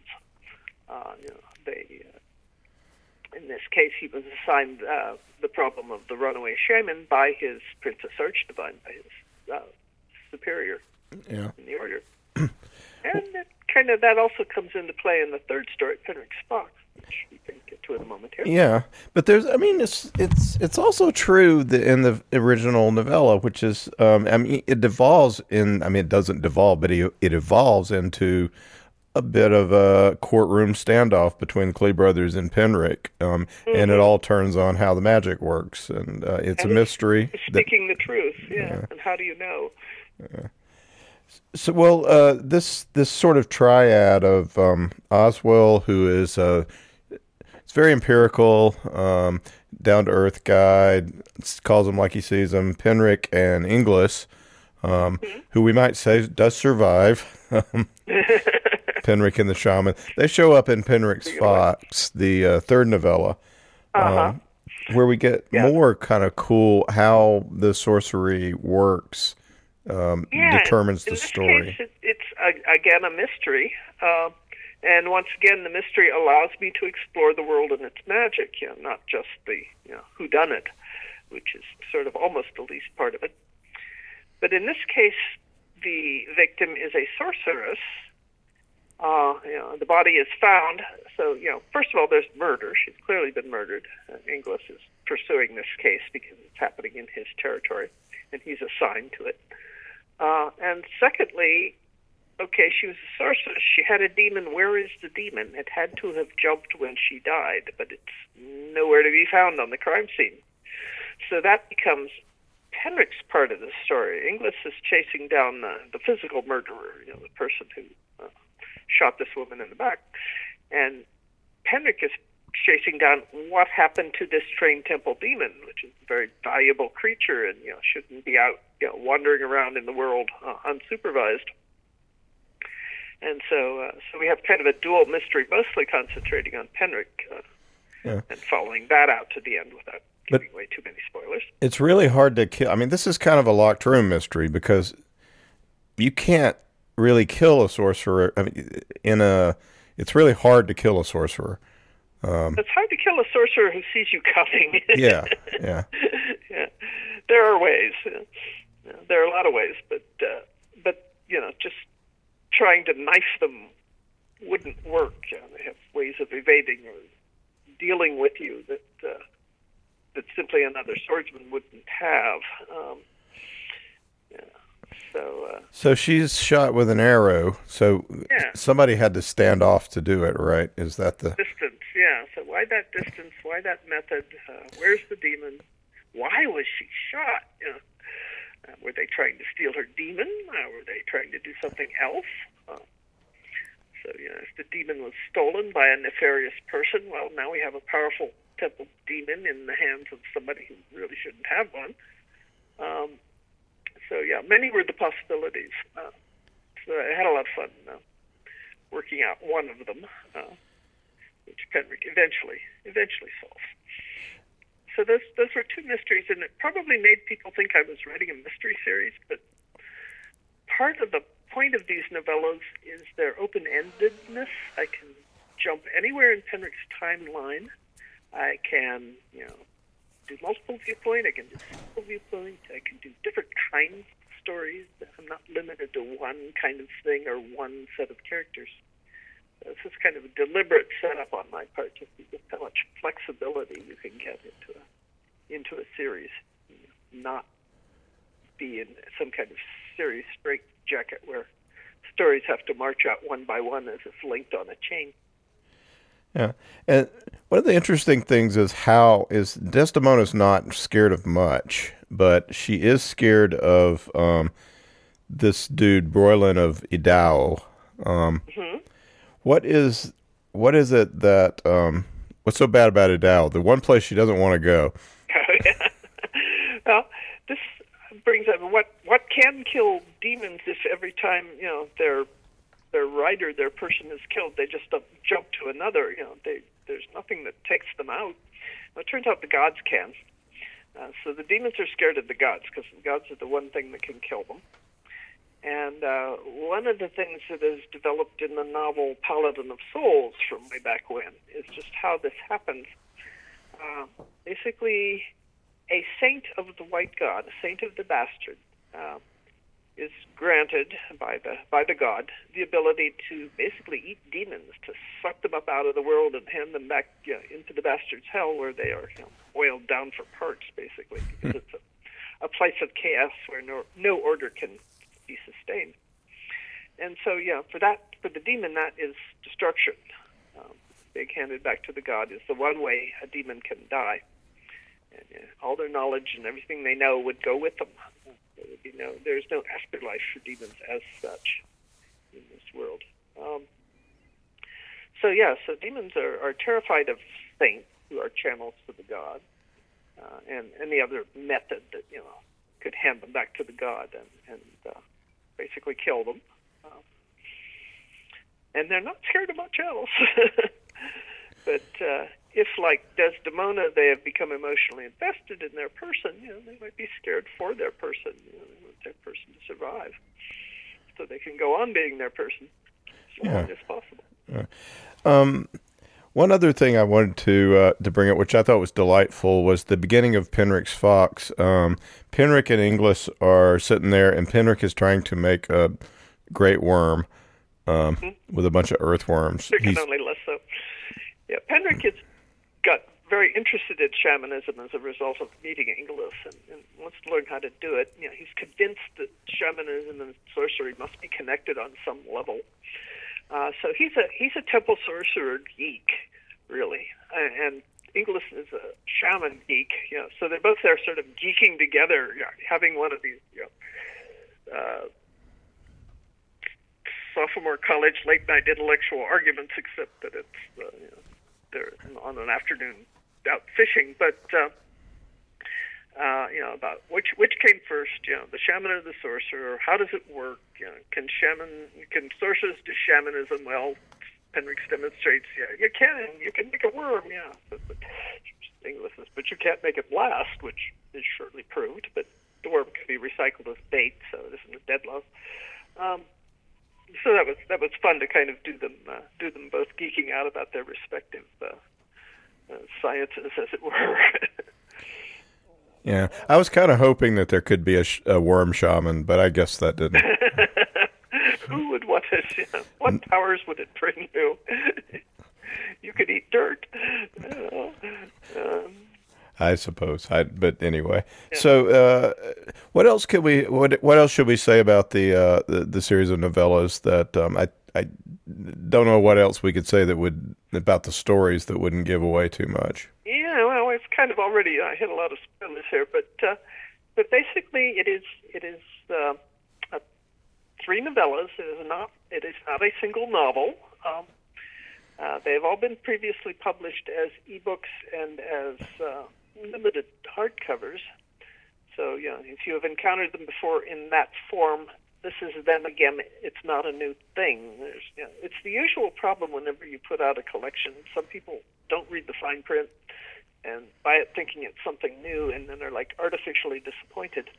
Speaker 3: Uh, you know, they, uh, in this case, he was assigned uh, the problem of the runaway shaman by his Princess Archdivine, by his uh, superior
Speaker 4: yeah.
Speaker 3: in the order. and it kind of that also comes into play in the third story, Penric's Fox, which we can get to in a moment here.
Speaker 4: Yeah, but there's, I mean, it's it's it's also true that in the original novella, which is, um, I mean, it devolves in, I mean, it doesn't devolve, but it, it evolves into a bit of a courtroom standoff between Klee brothers and Penric, um, mm-hmm. and it all turns on how the magic works, and uh, it's
Speaker 3: and
Speaker 4: a mystery.
Speaker 3: Speaking that, the truth, yeah. yeah. And how do you know? Yeah.
Speaker 4: So, well, uh, this this sort of triad of um, Oswyl, who is a it's very empirical, um, down to earth guy, calls him like he sees him. Penric and Inglis, um, mm-hmm. who we might say does survive. Penric and the Shaman. They show up in Penric's Fox, the uh, third novella,
Speaker 3: uh-huh. um,
Speaker 4: where we get yeah. more kind of cool how the sorcery works. Um,
Speaker 3: yeah,
Speaker 4: determines
Speaker 3: the
Speaker 4: story.
Speaker 3: Case, it's uh, again a mystery, uh, and once again, the mystery allows me to explore the world and its magic. You know, not just the you know who done it, which is sort of almost the least part of it. But in this case, the victim is a sorceress uh, you know, the body is found. So, you know, first of all, there's murder. She's clearly been murdered. Uh, Inglis is pursuing this case because it's happening in his territory, and he's assigned to it. Uh, and secondly, okay, she was a sorceress. She had a demon. Where is the demon? It had to have jumped when she died, but it's nowhere to be found on the crime scene. So that becomes Penric's part of the story. Inglis is chasing down the, the physical murderer, you know, the person who shot this woman in the back. And Penric is chasing down what happened to this trained temple demon, which is a very valuable creature and you know shouldn't be out you know wandering around in the world uh, unsupervised. And so, uh, so we have kind of a dual mystery, mostly concentrating on Penric, uh, yeah. and following that out to the end without giving but away too many spoilers.
Speaker 4: It's really hard to kill. I mean, this is kind of a locked room mystery because you can't really kill a sorcerer. I mean, in a, it's really hard to kill a sorcerer.
Speaker 3: Um, it's hard to kill a sorcerer who sees you coming.
Speaker 4: yeah, yeah,
Speaker 3: yeah. There are ways. There are a lot of ways, but uh, but you know, just trying to knife them wouldn't work. You know, they have ways of evading or dealing with you that uh, that simply another swordsman wouldn't have. Um, so, uh,
Speaker 4: so she's shot with an arrow. So
Speaker 3: yeah.
Speaker 4: somebody had to stand off to do it, right? Is that the
Speaker 3: distance? Yeah. So why that distance? Why that method? Uh, where's the demon? Why was she shot? You know, uh, were they trying to steal her demon? Uh, were they trying to do something else? Uh, so, you know, if the demon was stolen by a nefarious person, well, now we have a powerful temple demon in the hands of somebody who really shouldn't have one. Um, so yeah, many were the possibilities. Uh, so I had a lot of fun uh, working out one of them, uh, which Penric eventually eventually solved. So those those were two mysteries, and it probably made people think I was writing a mystery series. But part of the point of these novellas is their open-endedness. I can jump anywhere in Penric's timeline. I can, you know, do multiple viewpoint. I can do single viewpoint. I can do different kinds of stories. I'm not limited to one kind of thing or one set of characters. This is kind of a deliberate setup on my part, to see just how much flexibility you can get into a into a series, not be in some kind of series straight jacket where stories have to march out one by one as if linked on a chain.
Speaker 4: Yeah, and one of the interesting things is how is Desdemona's not scared of much, but she is scared of um, this dude Broylan of Idau. Um,
Speaker 3: mm-hmm.
Speaker 4: what is what is it that um, what's so bad about Idau? The one place she doesn't want to go.
Speaker 3: Oh, yeah. well, this brings up what what can kill demons if every time you know they're their rider, their person is killed, they just jump to another. You know, they, there's nothing that takes them out. Well, it turns out the gods can. Uh, so the demons are scared of the gods because the gods are the one thing that can kill them. And uh, one of the things that is developed in the novel Paladin of Souls from way back when is just how this happens. Uh, basically, a saint of the white god, a saint of the bastard, uh, is granted by the by the god the ability to basically eat demons, to suck them up out of the world and hand them back you know, into the bastard's hell, where they are you know, boiled down for parts, basically, because it's a, a place of chaos where no no order can be sustained. And so, yeah, for that for the demon, that is destruction. Um, being handed back to the god is the one way a demon can die. All their knowledge and everything they know would go with them. There would there's no afterlife for demons as such in this world. Um, so yeah, so demons are, are terrified of saints who are channels to the god, uh, and any other method that you know could hand them back to the god and, and uh, basically kill them. Um, and they're not scared of much else. but uh, if, like Desdemona, they have become emotionally invested in their person, you know, they might be scared for their person. You know, they want their person to survive, so they can go on being their person as long as possible.
Speaker 4: Um, one other thing I wanted to uh, to bring up, which I thought was delightful, was the beginning of Penric's Fox. Um, Penric and Inglis are sitting there, and Penric is trying to make a great worm um, with a bunch of earthworms.
Speaker 3: There can
Speaker 4: He's,
Speaker 3: only less so. Yeah, Penric has got very interested in shamanism as a result of meeting Inglis and, and wants to learn how to do it. You know, he's convinced that shamanism and sorcery must be connected on some level. Uh, so he's a he's a temple sorcerer geek, really, and, Inglis is a shaman geek. You know, so they're both there, sort of geeking together, you know, having one of these, you know, uh, sophomore college late night intellectual arguments, except that it's uh, you know, they're on an afternoon out fishing. But uh, uh, you know about which which came first, you know, the shaman or the sorcerer? How does it work? You know, can shaman can sorcerers do shamanism? Well, Penric demonstrates, yeah, you can. You can make a worm, yeah. But, but but you can't make it last, which is shortly proved. But the worm can be recycled as bait, so it isn't a dead loss. Um, so that was that was fun to kind of do them uh, do them both geeking out about their respective uh, sciences, as it were.
Speaker 4: yeah, I was kind of hoping that there could be a, sh- a worm shaman, but I guess that didn't.
Speaker 3: Who would want to? You know, what powers would it bring you? you could eat dirt. You know, um,
Speaker 4: I suppose. I, but anyway, so uh, what else could we? What what else should we say about the uh, the, the series of novellas that um, I I don't know what else we could say that would about the stories that wouldn't give away too much.
Speaker 3: Yeah, well, it's kind of already uh, hit a lot of spoilers here, but uh, but basically, it is it is uh, uh, three novellas. It is not it is not a single novel. Um, uh, they've all been previously published as ebooks and as uh, limited hardcovers. So, know, if you have encountered them before in that form, this is them again. It's not a new thing. There's, you know, it's the usual problem whenever you put out a collection. Some people don't read the fine print and buy it thinking it's something new, and then they're like artificially disappointed.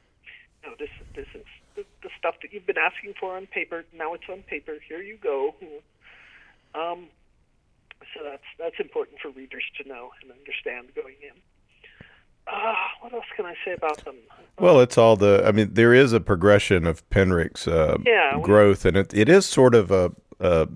Speaker 3: Know, this this is the, the stuff that you've been asking for on paper. Now it's on paper. Here you go. Um, so that's that's important for readers to know and understand going in. Ah, what else can I say about them?
Speaker 4: Well, it's all the. I mean, there is a progression of Penric's uh,
Speaker 3: Yeah,
Speaker 4: growth, and it it is sort of a. a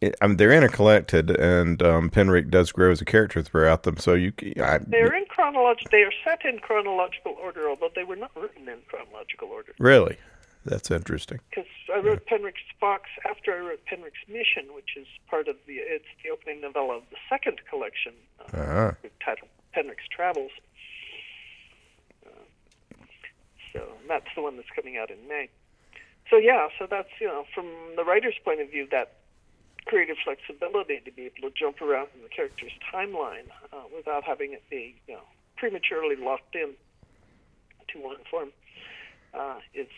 Speaker 4: it, I mean, they're interconnected, and um, Penric does grow as a character throughout them. So you, I,
Speaker 3: They're in chronological. They are set in chronological order, although they were not written in chronological order.
Speaker 4: really, that's interesting.
Speaker 3: Because I wrote Penric's Fox after I wrote Penric's Mission, which is part of the. It's the opening novella of the second collection, uh,
Speaker 4: Ah.
Speaker 3: titled Penric's Travels. Uh, so that's the one that's coming out in May. So yeah, so that's you know from the writer's point of view that creative flexibility to be able to jump around in the character's timeline uh, without having it be you know prematurely locked in to one form uh, is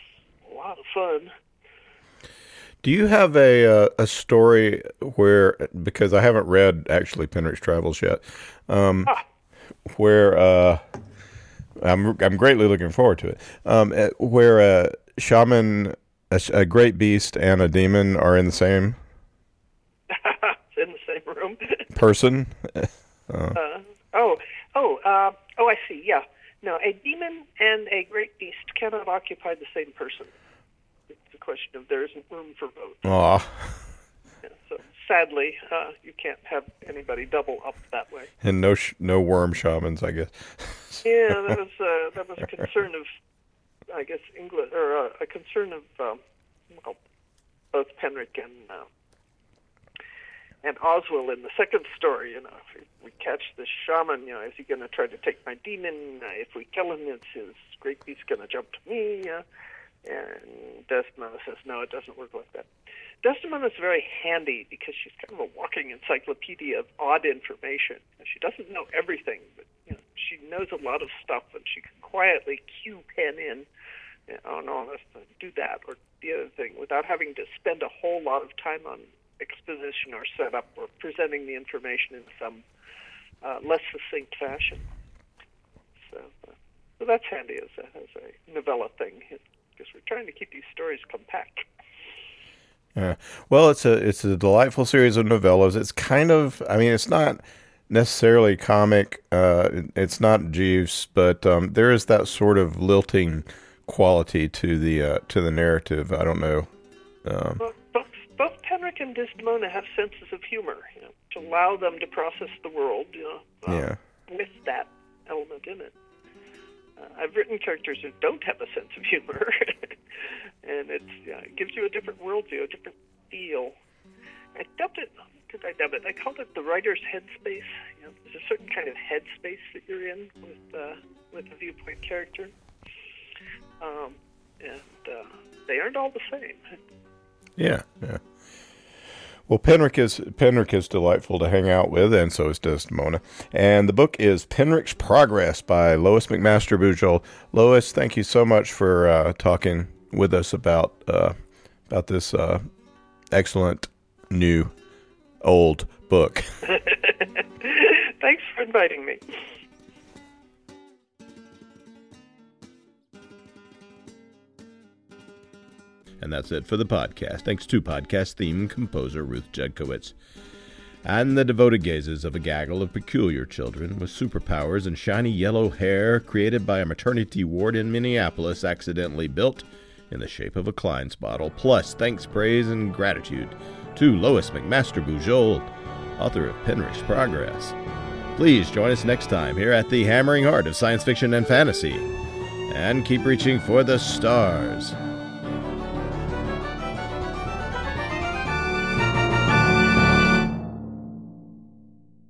Speaker 3: a lot of fun.
Speaker 4: Do you have a uh, a story where because I haven't read actually Penric's Travels yet, um,
Speaker 3: Ah.
Speaker 4: where uh, I'm I'm greatly looking forward to it. Um, uh, where a shaman, a, a great beast, and a demon are in the same
Speaker 3: in the same room.
Speaker 4: person.
Speaker 3: uh, oh, oh, uh, oh! I see. Yeah, no, a demon and a great beast cannot occupy the same person. It's a question of there isn't room for both.
Speaker 4: Aw.
Speaker 3: Yeah, so sadly, uh, you can't have anybody double up that way.
Speaker 4: And no sh- no worm shamans, I guess.
Speaker 3: Yeah, that was uh, that was a concern of, I guess, England or uh, a concern of um, well, both Penric and uh, and Oswyl in the second story. You know, if we catch this shaman, you know, is he going to try to take my demon? Uh, if we kill him, it's his great beast going to jump to me. And Desdemona says, no, it doesn't work like that. Desdemona is very handy because she's kind of a walking encyclopedia of odd information. She doesn't know everything, but you know, she knows a lot of stuff, and she can quietly cue Pen in. You know, oh no, let's do that or the other thing without having to spend a whole lot of time on exposition or setup or presenting the information in some uh, less succinct fashion. So, uh, so that's handy as a, as a novella thing because we're trying to keep these stories compact.
Speaker 4: Yeah. Well, it's a it's a delightful series of novellas. It's kind of I mean, it's not necessarily comic. Uh, it's not Jeeves, but um, there is that sort of lilting quality to the uh, to the narrative. I don't know. Um,
Speaker 3: well, both, both Penric and Desdemona have senses of humor you know, to allow them to process the world. You know, um,
Speaker 4: yeah.
Speaker 3: With that element in it. I've written characters who don't have a sense of humor, and it's yeah, it gives you a different worldview, a different feel. I dubbed it. Did I dub it? I called it the writer's headspace. You know, there's a certain kind of headspace that you're in with uh, with a viewpoint character, um, and uh, they aren't all the same.
Speaker 4: Yeah, yeah. Well, Penric is Penric is delightful to hang out with, and so is Desdemona. And the book is Penric's Progress by Lois McMaster Bujold. Lois, thank you so much for uh, talking with us about uh, about this uh, excellent new old book.
Speaker 3: Thanks for inviting me.
Speaker 4: And that's it for the podcast. Thanks to podcast theme composer Ruth Jedkowitz. And the devoted gazes of a gaggle of peculiar children with superpowers and shiny yellow hair created by a maternity ward in Minneapolis accidentally built in the shape of a Klein's bottle. Plus, thanks, praise, and gratitude to Lois McMaster Bujold, author of Penric's Progress. Please join us next time here at the hammering heart of science fiction and fantasy. And keep reaching for the stars.